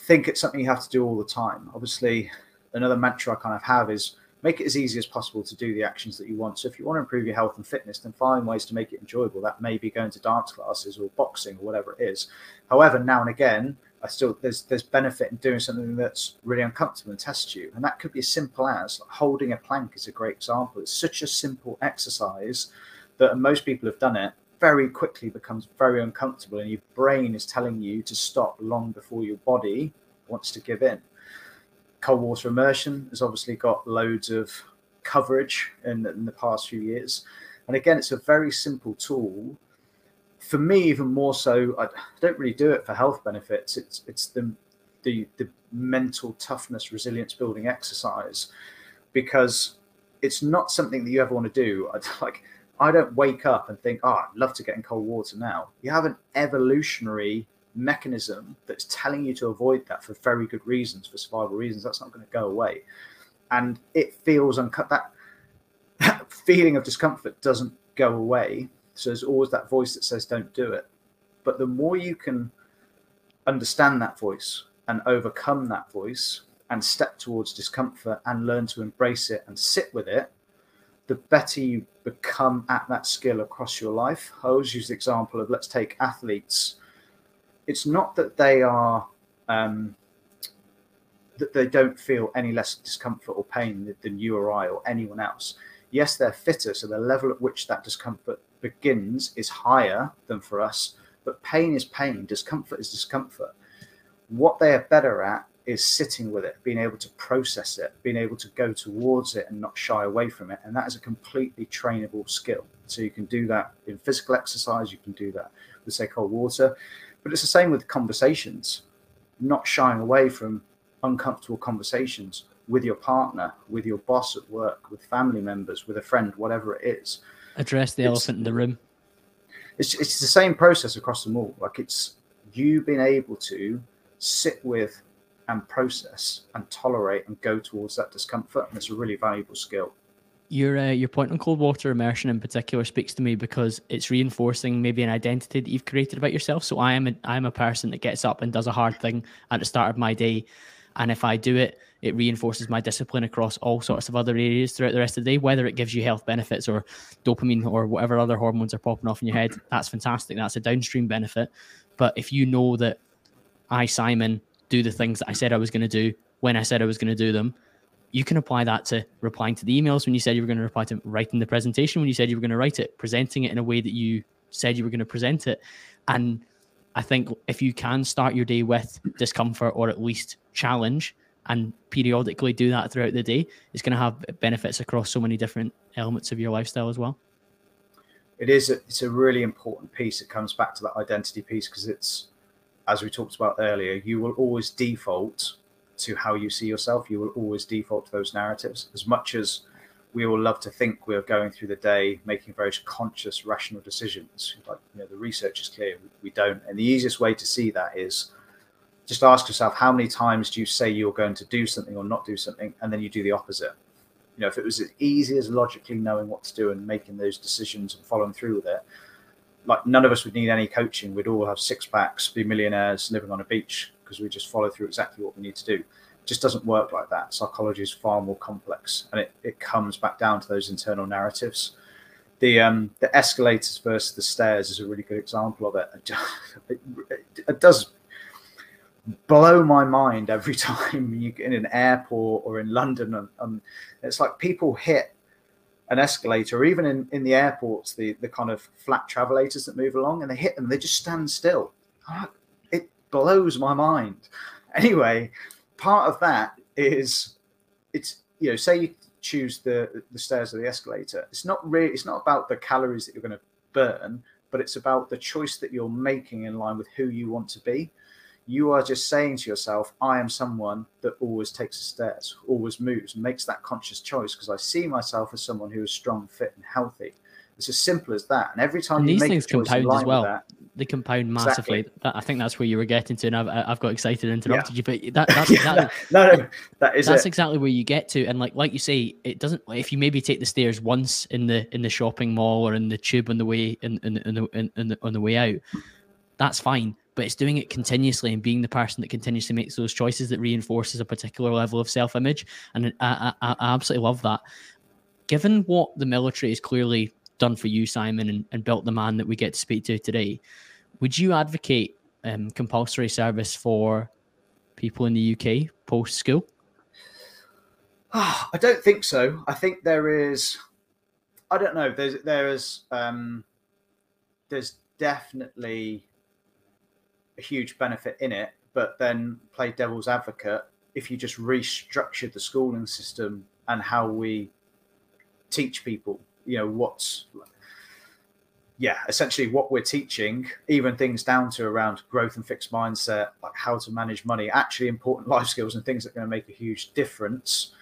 think it's something you have to do all the time. Obviously, another mantra I kind of have is make it as easy as possible to do the actions that you want. So if you want to improve your health and fitness, then find ways to make it enjoyable. That may be going to dance classes or boxing or whatever it is. However, now and again, I still there's there's benefit in doing something that's really uncomfortable and tests you, and that could be as simple as like holding a plank is a great example. It's such a simple exercise that most people have done it very quickly becomes very uncomfortable, and your brain is telling you to stop long before your body wants to give in cold water immersion has obviously got loads of coverage in, in the past few years. And again, it's a very simple tool. For me, even more so, I don't really do it for health benefits. It's it's the the, the mental toughness, resilience building exercise, because it's not something that you ever want to do. I, like I don't wake up and think, oh, I'd love to get in cold water now. You have an evolutionary mechanism that's telling you to avoid that for very good reasons, for survival reasons, that's not going to go away. And it feels uncut. That, that feeling of discomfort doesn't go away. So there's always that voice that says, don't do it. But the more you can understand that voice and overcome that voice and step towards discomfort and learn to embrace it and sit with it, the better you become at that skill across your life. I always use the example of let's take athletes it's not that they are um, that they don't feel any less discomfort or pain than you or I or anyone else. Yes, they're fitter, so the level at which that discomfort begins is higher than for us. But pain is pain, discomfort is discomfort. What they are better at is sitting with it, being able to process it, being able to go towards it and not shy away from it. And that is a completely trainable skill. So you can do that in physical exercise, you can do that with, say, cold water. But it's the same with conversations, not shying away from uncomfortable conversations with your partner, with your boss at work, with family members, with a friend, whatever it is. Address the it's, elephant in the room. It's, it's the same process across them all. Like it's you being able to sit with and process and tolerate and go towards that discomfort. And it's a really valuable skill. Your uh, your point on cold water immersion in particular speaks to me because it's reinforcing maybe an identity that you've created about yourself. So I am a, I am a person that gets up and does a hard thing at the start of my day, and if I do it, it reinforces my discipline across all sorts of other areas throughout the rest of the day. Whether it gives you health benefits or dopamine or whatever other hormones are popping off in your head, that's fantastic. That's a downstream benefit. But if you know that I Simon do the things that I said I was going to do when I said I was going to do them you can apply that to replying to the emails when you said you were going to reply to writing the presentation when you said you were going to write it, presenting it in a way that you said you were going to present it. And I think if you can start your day with discomfort or at least challenge and periodically do that throughout the day, it's going to have benefits across so many different elements of your lifestyle as well. It is. A, it's a really important piece. It comes back to that identity piece because it's, as we talked about earlier, you will always default to how you see yourself. You will always default to those narratives. As much as we all love to think we're going through the day making very conscious, rational decisions, like you know, the research is clear, we don't. And the easiest way to see that is just ask yourself how many times do you say you're going to do something or not do something, and then you do the opposite. You know, if it was as easy as logically knowing what to do and making those decisions and following through with it, like none of us would need any coaching. We'd all have six packs, be millionaires living on a beach because we just follow through exactly what we need to do. It just doesn't work like that. Psychology is far more complex, and it, it comes back down to those internal narratives. The um, the escalators versus the stairs is a really good example of it. It, it, it does blow my mind every time you get in an airport or in London, and, and it's like people hit an escalator, or even in, in the airports, the, the kind of flat travelators that move along, and they hit them, they just stand still blows my mind. Anyway, part of that is it's you know say you choose the the stairs or the escalator. It's not really it's not about the calories that you're going to burn, but it's about the choice that you're making in line with who you want to be. You are just saying to yourself, I am someone that always takes the stairs, always moves, makes that conscious choice because I see myself as someone who is strong, fit, and healthy. It's as simple as that. And every time and you these make things a choice compound in line as well. with that, they compound massively. Exactly. That, I think that's where you were getting to, and I've, I've got excited and interrupted Yeah. you. But that, that's exactly no, no, that is that's it. exactly where you get to, and like like you say, it doesn't. If you maybe take the stairs once in the in the shopping mall or in the tube on the way in in, in, the, in, in the on the way out, that's fine. But it's doing it continuously and being the person that continuously makes those choices that reinforces a particular level of self image, and I, I, I absolutely love that. Given what the military has clearly done for you, Simon, and, and built the man that we get to speak to today, would you advocate um, compulsory service for people in the UK post school? I don't think so. I think there is. I don't know. There's there's um, there's definitely a huge benefit in it, but then play devil's advocate. If you just restructured the schooling system and how we teach people, you know, what's yeah, essentially what we're teaching, even things down to around growth and fixed mindset, like how to manage money, actually important life skills and things that are going to make a huge difference.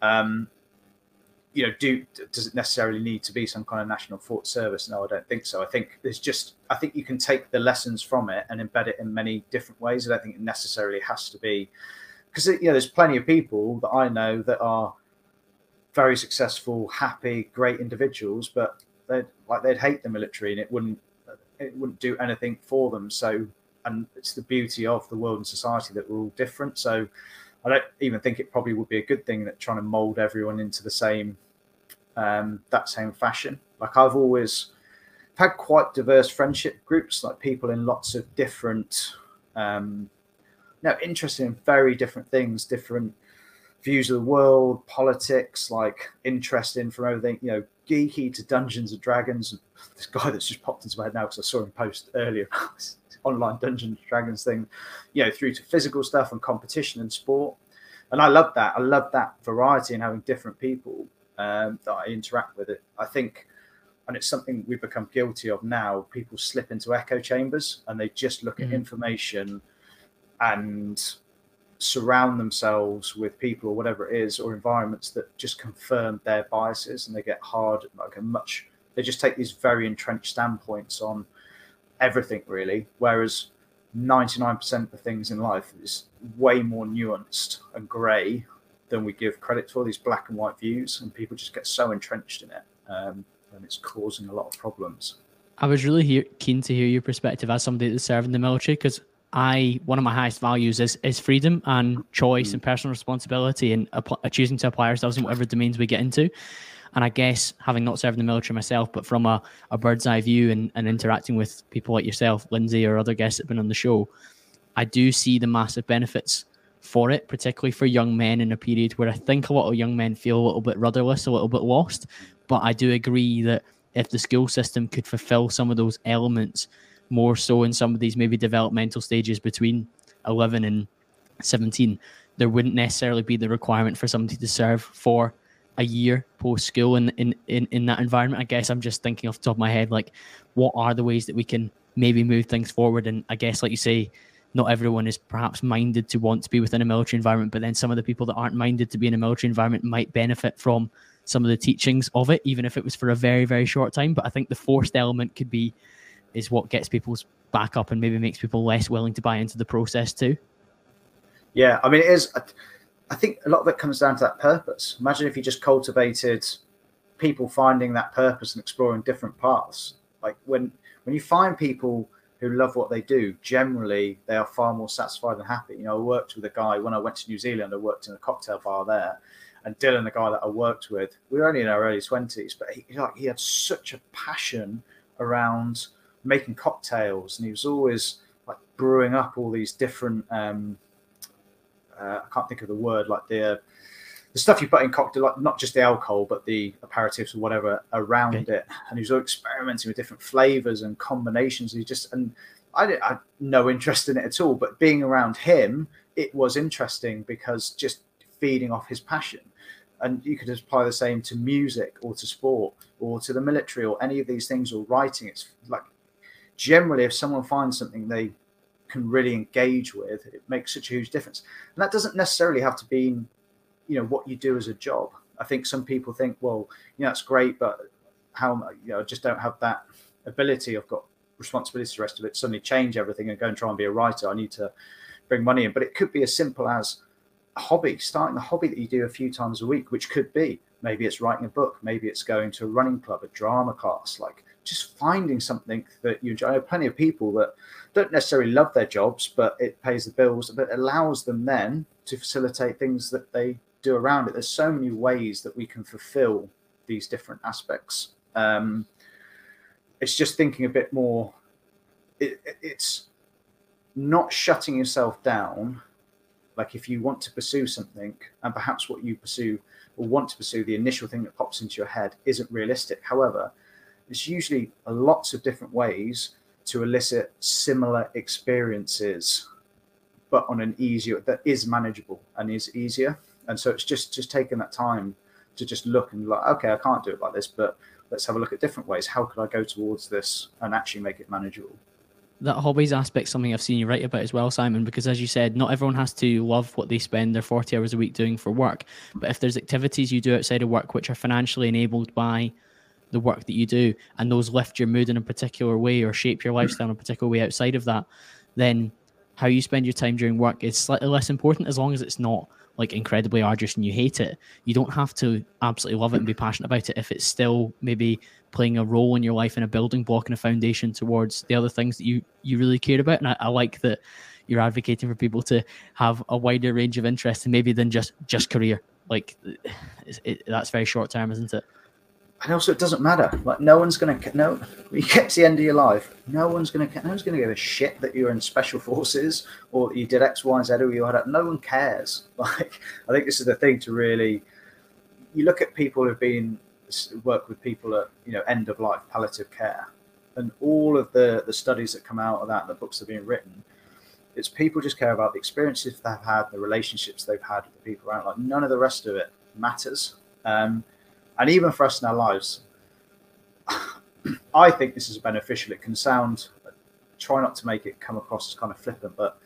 Um, you know, do does it necessarily need to be some kind of national fort service? No, I don't think so. I think there's just I think you can take the lessons from it and embed it in many different ways. I don't think it necessarily has to be because you know there's plenty of people that I know that are very successful, happy, great individuals, but they'd like they'd hate the military and it wouldn't it wouldn't do anything for them. So and it's the beauty of the world and society that we're all different. So I don't even think it probably would be a good thing that trying to mold everyone into the same um, that same fashion. Like I've always had quite diverse friendship groups, like people in lots of different, um, you know, interested in very different things, different views of the world, politics, like interesting from everything, you know, geeky to Dungeons and Dragons. This guy that's just popped into my head now because I saw him post earlier about this online Dungeons and Dragons thing, you know, through to physical stuff and competition and sport. And I love that. I love that variety and having different people um, that I interact with. It. I think, and it's something we've become guilty of now. People slip into echo chambers and they just look at Mhm. information and surround themselves with people or whatever it is or environments that just confirm their biases and they get hard like a much they just take these very entrenched standpoints on everything really whereas 99% of things in life is way more nuanced and grey than we give credit for. These black and white views, and people just get so entrenched in it, um, and it's causing a lot of problems. I was really hear, keen to hear your perspective as somebody that's served in the military because I one of my highest values is is freedom and choice mm. and personal responsibility and choosing to apply ourselves in whatever domains we get into. And I guess having not served in the military myself, but from a, a bird's eye view and, and interacting with people like yourself, Lindsay, or other guests that have been on the show, I do see the massive benefits for it, particularly for young men in a period where I think a lot of young men feel a little bit rudderless, a little bit lost. But I do agree that if the school system could fulfill some of those elements more so in some of these maybe developmental stages between 11 and 17, there wouldn't necessarily be the requirement for somebody to serve for a year post school in, in, in, in that environment. I guess I'm just thinking off the top of my head, like, what are the ways that we can maybe move things forward? And I guess, like you say, not everyone is perhaps minded to want to be within a military environment, but then some of the people that aren't minded to be in a military environment might benefit from some of the teachings of it, even if it was for a very, very short time. But I think the forced element could be is what gets people's back up and maybe makes people less willing to buy into the process too. Yeah, I mean, it is. I think a lot of it comes down to that purpose. Imagine if you just cultivated people finding that purpose and exploring different paths. Like when when you find people who love what they do, generally they are far more satisfied and happy. You know, I worked with a guy when I went to New Zealand. I worked in a cocktail bar there, and Dylan, the guy that I worked with, we were only in our early twenties, but he like he had such a passion around making cocktails, and he was always like brewing up all these different. Um, uh, I can't think of the word like the the stuff you put in cocktail, like not just the alcohol, but the aperitifs or whatever around okay. it. And he was all experimenting with different flavors and combinations. He just and I, did, I had no interest in it at all, but being around him, it was interesting because just feeding off his passion. And you could apply the same to music or to sport or to the military or any of these things or writing. It's like generally, if someone finds something they can really engage with, it makes such a huge difference. And that doesn't necessarily have to be, you know, what you do as a job. I think some people think, well, you know, that's great, but how, you know, I just don't have that ability. I've got responsibilities, the rest of it, suddenly change everything and go and try and be a writer. I need to bring money in. But it could be as simple as a hobby, starting a hobby that you do a few times a week, which could be maybe it's writing a book, maybe it's going to a running club, a drama class, like just finding something that you enjoy. I know plenty of people that don't necessarily love their jobs, but it pays the bills, but allows them then to facilitate things that they do around it. There's so many ways that we can fulfill these different aspects. Um, it's just thinking a bit more. It, it's not shutting yourself down. Like if you want to pursue something, and perhaps what you pursue or want to pursue, the initial thing that pops into your head isn't realistic. However, there's usually lots of different ways to elicit similar experiences, but on an easier that is manageable and is easier. And so it's just just taking that time to just look and like, okay, I can't do it like this, but let's have a look at different ways. How could I go towards this and actually make it manageable? That hobbies aspect something I've seen you write about as well, Simon, because as you said, not everyone has to love what they spend their 40 hours a week doing for work. But if there's activities you do outside of work which are financially enabled by the work that you do and those lift your mood in a particular way or shape your lifestyle in a particular way outside of that, then how you spend your time during work is slightly less important as long as it's not like incredibly arduous and you hate it. You don't have to absolutely love it and be passionate about it if it's still maybe playing a role in your life and a building block and a foundation towards the other things that you you really care about. And I, I like that you're advocating for people to have a wider range of interests and maybe than just just career. Like it, that's very short term, isn't it? And also it doesn't matter. Like no one's gonna no. You get to the end of your life, no one's gonna no one's gonna give a shit that you're in special forces or you did X, Y, and Z or you had. No one cares. Like I think this is the thing to really. You look at people who've been work with people at you know end of life palliative care, and all of the the studies that come out of that, the books that are being written. It's people just care about the experiences they've had, the relationships they've had with the people around. Like none of the rest of it matters. Um, and even for us in our lives, I think this is beneficial. It can sound, try not to make it come across as kind of flippant, but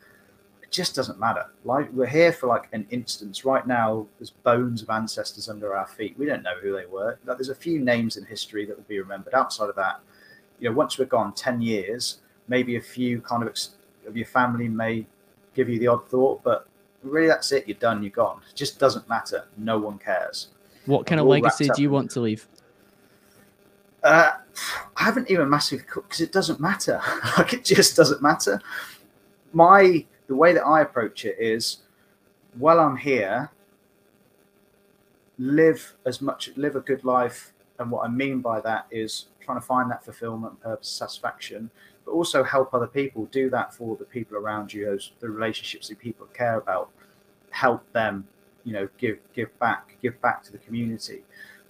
it just doesn't matter. Like we're here for like an instance. Right now, there's bones of ancestors under our feet. We don't know who they were. Like, there's a few names in history that will be remembered. Outside of that, you know, once we're gone ten years, maybe a few kind of of your family may give you the odd thought, but really that's it. You're done. You're gone. It just doesn't matter. No one cares. What kind of legacy do you want to leave? Uh, I haven't even massively because it doesn't matter. like it just doesn't matter. My the way that I approach it is, while I'm here, live as much, live a good life, and what I mean by that is trying to find that fulfillment, purpose, satisfaction, but also help other people do that for the people around you, those the relationships that people care about, help them, you know, give give back, give back to the community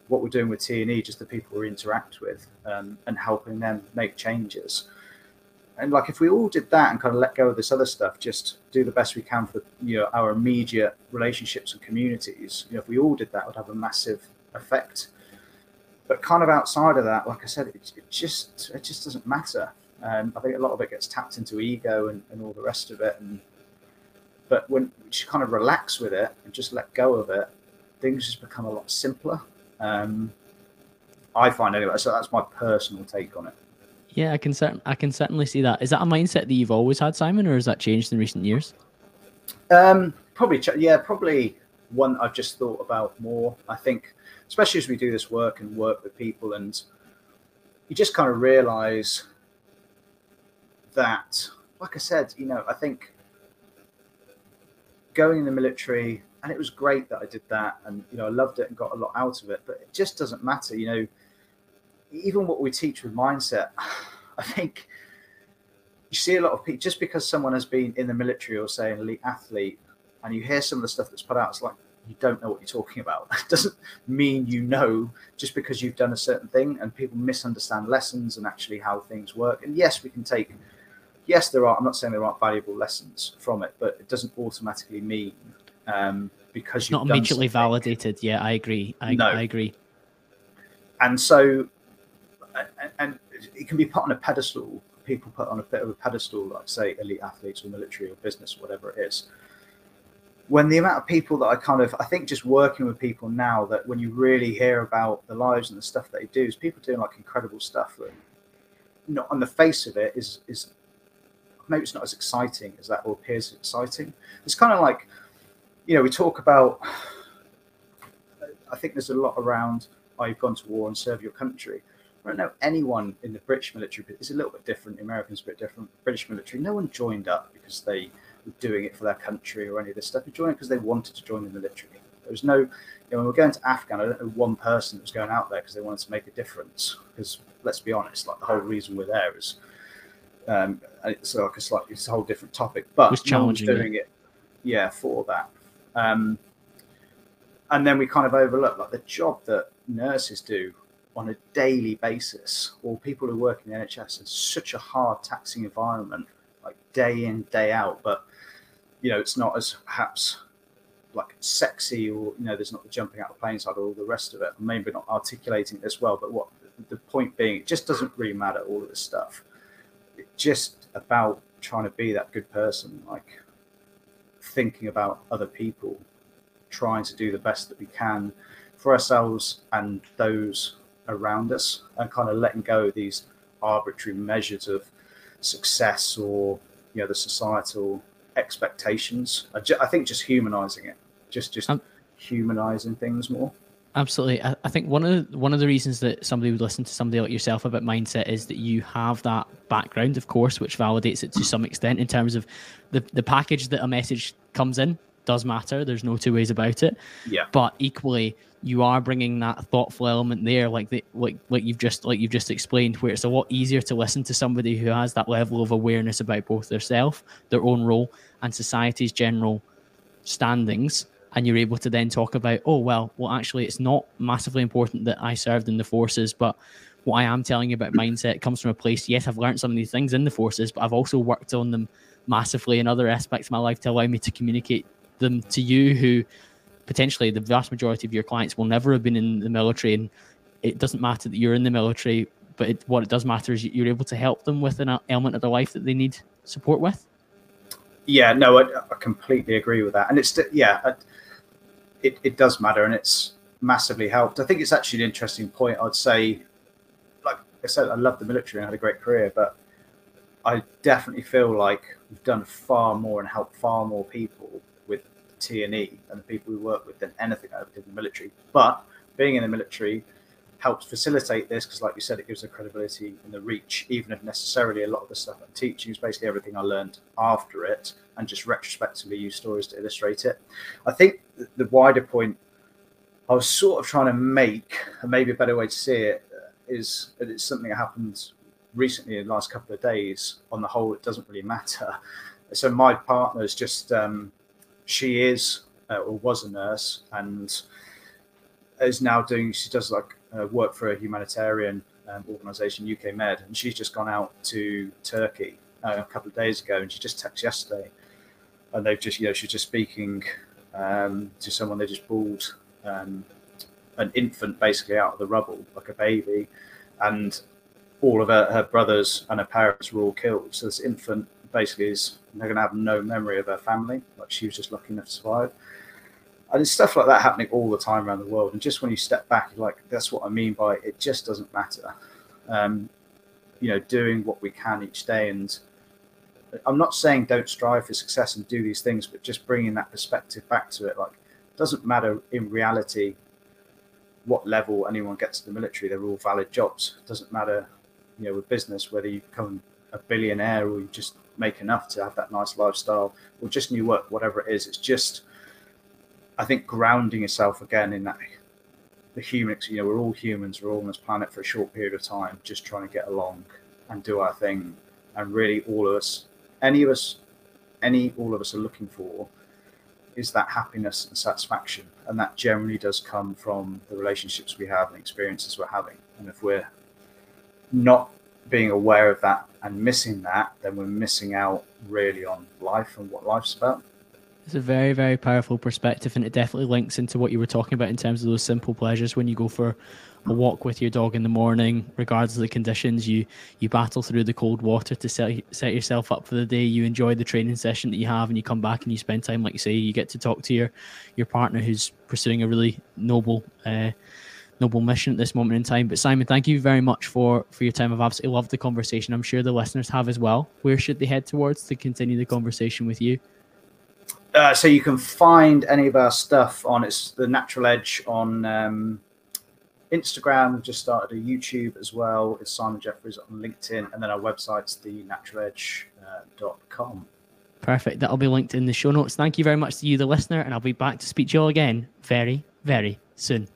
what we're doing with T&E, just the people we interact with, um, and helping them make changes. And like if we all did that and kind of let go of this other stuff, just do the best we can for you know our immediate relationships and communities. You know, if we all did that, would have a massive effect. But kind of outside of that, like I said, it, it just it just doesn't matter. Um, I think a lot of it gets tapped into ego and, and all the rest of it. And but when you just kind of relax with it and just let go of it, things just become a lot simpler. Um, I find anyway. So that's my personal take on it. Yeah, I can certain I can certainly see that. Is that a mindset that you've always had, Simon, or has that changed in recent years? Um, probably, ch- yeah, probably one I've just thought about more. I think, especially as we do this work and work with people, and you just kind of realize that, like I said, you know, I think going in the military, and it was great that I did that, and you know, I loved it and got a lot out of it. But it just doesn't matter, you know. Even what we teach with mindset, I think you see a lot of people just because someone has been in the military or say an elite athlete, and you hear some of the stuff that's put out, it's like you don't know what you're talking about. It doesn't mean you know just because you've done a certain thing, and people misunderstand lessons and actually how things work. And yes, we can take. Yes, there are. I'm not saying there aren't valuable lessons from it, but it doesn't automatically mean um, because It's you've not immediately something. validated. Yeah, I agree. I, No. I agree. and so and, it can be put on a pedestal people put on a bit of a pedestal like say elite athletes or military or business whatever it is when the amount of people that i kind of i think just working with people now that when you really hear about the lives and the stuff they do is people doing like incredible stuff that not on the face of it is is maybe it's not as exciting as that or appears exciting it's kind of like you know we talk about i think there's a lot around oh, you've gone to war and serve your country. I don't know anyone in the British military, it's a little bit different. The Americans a bit different. British military, no one joined up because they were doing it for their country or any of this stuff. They joined because they wanted to join the military. There was no, you know, when we're going to Afghan, I don't know one person that was going out there because they wanted to make a difference. Because let's be honest, like the whole reason we're there is, um, and it's like a slightly, it's a whole different topic, but was challenging, yeah. doing it, yeah, for that. Um, and then we kind of overlook like the job that nurses do on a daily basis, or people who work in the NHS in such a hard, taxing environment, like day in, day out. But you know, it's not as perhaps like sexy, or you know, there's not the jumping out of planes side or all the rest of it. Maybe not articulating it as well. But what the point being, it just doesn't really matter all of this stuff. Just about trying to be that good person, like thinking about other people, trying to do the best that we can for ourselves and those around us, and kind of letting go of these arbitrary measures of success or you know the societal expectations. I, ju- I think just humanizing it, just just Um, humanizing things more. Absolutely. I, I think one of the, one of the reasons that somebody would listen to somebody like yourself about mindset is that you have that background, of course, which validates it to some extent in terms of the, the package that a message comes in does matter. There's no two ways about it. Yeah. But equally, you are bringing that thoughtful element there, like the like like you've just like you've just explained, where it's a lot easier to listen to somebody who has that level of awareness about both their self, their own role, and society's general standings and you're able to then talk about oh well well actually it's not massively important that i served in the forces but what i am telling you about mindset comes from a place yes i've learned some of these things in the forces but i've also worked on them massively in other aspects of my life to allow me to communicate them to you who potentially the vast majority of your clients will never have been in the military. And it doesn't matter that you're in the military but it, what it does matter is you're able to help them with an element of their life that they need support with. Yeah, no, I, I completely agree with that, and it's yeah, it it does matter, and it's massively helped. I think it's actually an interesting point. I'd say, like I said, I love the military and had a great career, but I definitely feel like we've done far more and helped far more people with T and E and the people we work with than anything I ever did in the military. But being in the military helps facilitate this because, like you said, it gives a credibility and the reach, even if necessarily a lot of the stuff I'm teaching is basically everything I learned after it and just retrospectively use stories to illustrate it. I think the wider point I was sort of trying to make, and maybe a better way to see it, is that it's something that happened recently in the last couple of days. On the whole, it doesn't really matter. So my partner is just, um, she is uh, or was a nurse and is now doing, she does like uh, work for a humanitarian um, organization, UK Med, and she's just gone out to Turkey uh, a couple of days ago, and she just texted yesterday, and they've just, you know, she's just speaking um, to someone they just pulled um, an infant basically out of the rubble, like a baby, and all of her, her brothers and her parents were all killed. So this infant basically is they're going to have no memory of her family, like she was just lucky enough to survive and it's stuff like that happening all the time around the world. And just when you step back, like that's what I mean by it just doesn't matter. Um, you know, doing what we can each day. And I'm not saying don't strive for success and do these things, but just bringing that perspective back to it. Like, it doesn't matter in reality what level anyone gets in the military. They're all valid jobs. It doesn't matter, you know, with business whether you become a billionaire or you just make enough to have that nice lifestyle or just new work, whatever it is. It's just I think grounding yourself again in that the humans, you know, we're all humans, we're all on this planet for a short period of time, just trying to get along and do our thing. And really, all of us, any of us, any, all of us are looking for is that happiness and satisfaction. And that generally does come from the relationships we have and experiences we're having. And if we're not being aware of that and missing that, then we're missing out really on life and what life's about. It's a very, very powerful perspective, and it definitely links into what you were talking about in terms of those simple pleasures when you go for a walk with your dog in the morning, regardless of the conditions. You you battle through the cold water to set set yourself up for the day. You enjoy the training session that you have, and you come back and you spend time, like you say, you get to talk to your your partner who's pursuing a really noble. Uh, noble mission at this moment in time. But Simon, thank you very much for for your time. I've absolutely loved the conversation. I'm sure the listeners have as well. Where should they head towards to continue the conversation with you? Uh, so you can find any of our stuff on it's the Natural Edge on um, Instagram. We've just started a YouTube as well. It's Simon Jeffries on LinkedIn, and then our website's thenaturaledge.com. Uh, Perfect. That'll be linked in the show notes. Thank you very much to you, the listener, and I'll be back to speak to you all again very, very soon.